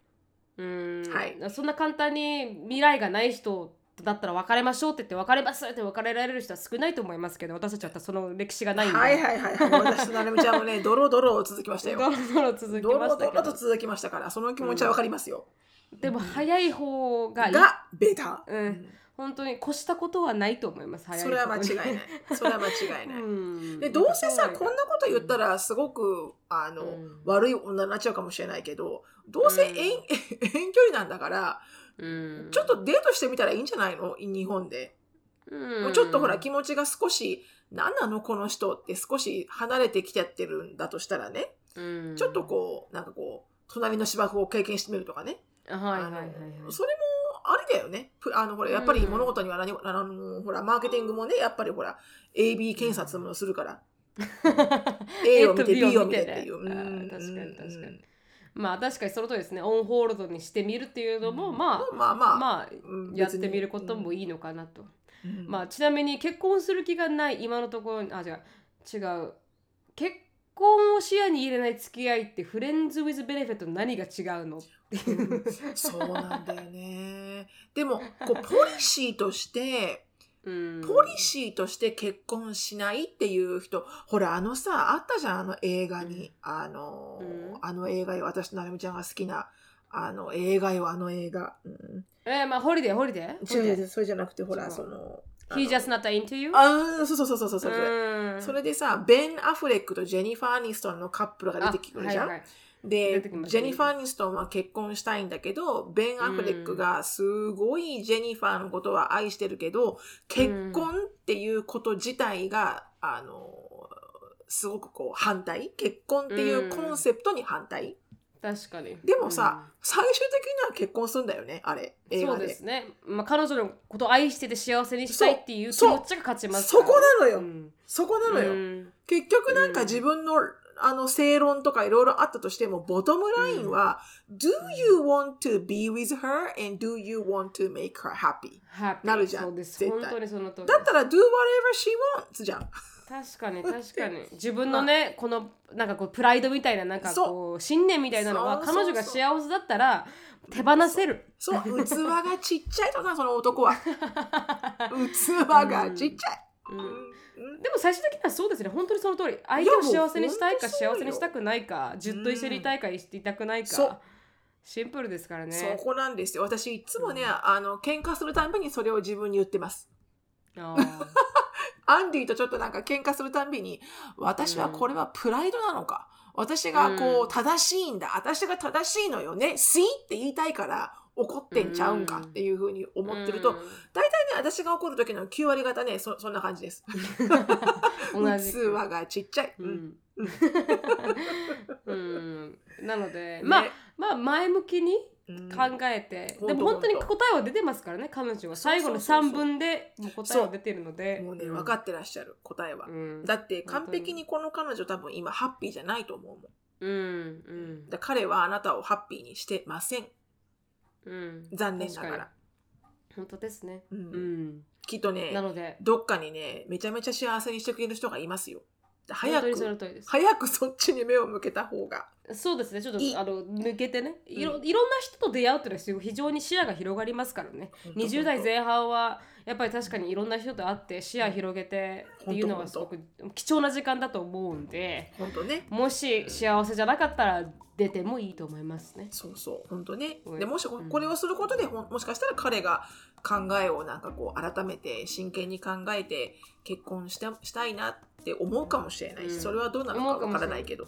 うん、はい。そんな簡単に未来がない人だったら別れましょうって言って別れますって別れられる人は少ないと思いますけど私たちはその歴史がないんで、はいはいはい。私となるみちゃんもね、ドロドロ続きましたよ。ドロドロましたけど。と続きましたから、その気持ちはわかりますよ。でも早い方がいい。が、ベタ。うん本当に越したことはないと思います。それは間違いいない。それは間違いない。うん。でどうせさこんなこと言ったらすごくあの、うん。悪い女になっちゃうかもしれないけどどうせうん遠, 遠距離なんだからうん。ちょっとデートしてみたらいいんじゃないの？日本で、うん。ちょっとほら気持ちが少し何なの？この人って少し離れてきちゃってるんだとしたらね、うん。ちょっとこうなんかこう隣の芝生を経験してみるとかね、はいはいはいはい。それもありだよねぷあのほらやっぱりうん物事には何もあのほらマーケティングもねやっぱりほら AB 検察もするから。A を見て B を見てっていう。ねあうんー確かに確かに。まあ確かにその通りですね。オンホールドにしてみるっていうのも、うんまあ、まあまあ、まあ、うんやってみることもいいのかなと。うんまあちなみに結婚する気がない今のところ、あ、違う、違う。結婚を視野に入れない付き合いって frie nds with benefits 何が違うのっていう。そうなんだよね。でも、こう、ポリシーとして、うんポリシーとして結婚しないっていう人、ほら、あのさ、あったじゃん、あの映画に。あの、うんあの映画よ、私となるみちゃんが好きな、あの映画よ、あの映画。うん、えー、まあホリデー、ホリデー？違う違う、それじゃなくて、ほら、違うその、あの He just not into you? あーそうそうそうそうそうそれ。うんそれでさ、ベン・アフレックとジェニファー・アニストンのカップルが出てくるじゃん。あはいはいでジェニファー・アニストンは結婚したいんだけど、ベン・アフレックがすごいジェニファーのことは愛してるけど、結婚っていうこと自体が、あの、すごくこう反対？結婚っていうコンセプトに反対、確かに。でもさ、最終的には結婚するんだよね、あれ、うん、そう映画で。ですね。まあ、彼女のことを愛してて幸せにしたいっていう気持ちが勝ちますそこなのよ、うん。そこなのよ。うん。結局なんかうん自分の、あの正論とかいろいろあったとしても、ボトムラインは、do you want to be with her and do you want to make her happy? なるじゃん。そうです。本当にその通り。だったら do whatever she wants じゃん。確かに確かに。自分のねこのなんかこうプライドみたいななんかこう信念みたいなのは彼女が幸せだったら手放せる。そう、器がちっちゃいとな、その男は。器がちっちゃい。うん。うんでも最終的にはそうですね本当にその通り相手を幸せにしたいか幸せにしたくないかずっと一緒にいたいかいたくないかシンプルですからねそこなんですよ。私いつもね、あの、喧嘩するためにそれを自分に言ってます。アンディとちょっとなんか喧嘩するたんびに、私はこれはプライドなのか。私がこうう正しいんだ。私が正しいのよね。See? って言いたいから怒ってんちゃうんかっていうふうに思ってると、うん。大体ね、私が怒る時の9割方ね、そそんな感じです。同じ。器がちっちゃい。ううん。んうん。なので、まあねまあ前向きにうん。考えて、うんでも本当に答えは出てますからね彼女は。最後のそうそうそう。3分でもう答えは出てるので。もうね、分かってらっしゃる答えは。うん。だって完璧にこの彼女多分今ハッピーじゃないと思うもん。うん。うん。だ彼はあなたをハッピーにしてません。うん。残念ながら。本当ですね。ううん。んきっとねな、ので。どっかにね、めちゃめちゃ幸せにしてくれる人がいますよ。早く、早くそっちに目を向けた方が。そうですね。ちょっとあの抜けてね。いろ,、うん。いろんな人と出会うっていうのは非常に視野が広がりますからね。ほんと20代前半はやっぱり確かにいろんな人と会って視野広げてっていうのはすごく貴重な時間だと思うんで本当ね。もし幸せじゃなかったら出てもいいと思いますね。そうそう、本当ね。う。ん。でもしこれをすることで、もしかしたら彼が考えをなんかこう改めて真剣に考えて結婚してしたいなって思うかもしれないし、うん。それはどうなのかわからないけど。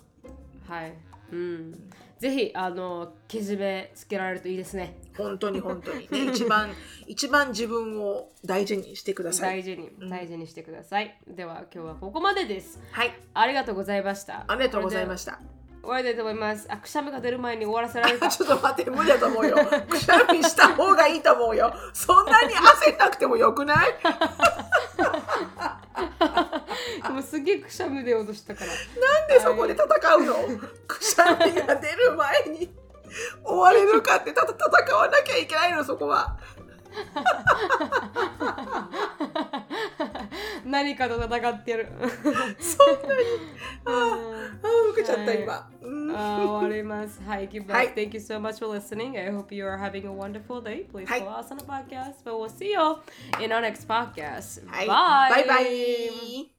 はい。うん。ぜひあのけじめつけられるといいですね。本当に本当に、ね、一番 一番自分を大事にしてください。大事にうん大事にしてください。では今日はここまでです。はい、ありがとうございました。ありがとうございましした。た。終わりたいと思います。あくしゃみが出る前に終わらせられるか。ちょっと待って、無理だと思うよ。くしゃみした方がいいと思うよ。そんなに汗なくてもよくない？で もすげえくしゃみ出ようとしたから。なんでそこで戦うの？くしゃみが出る前に終われるかってただ戦わなきゃいけないの、そこは。何かと戦ってる。そんなに。あうんあ、受けちゃった、今。うんあー終わります。はい、give back. はい Thank you so much for listening. I hope you are having a wonderful day. Please はい follow us on the podcast. But we'll see you in our next podcast. はい、 Bye. バイバイ。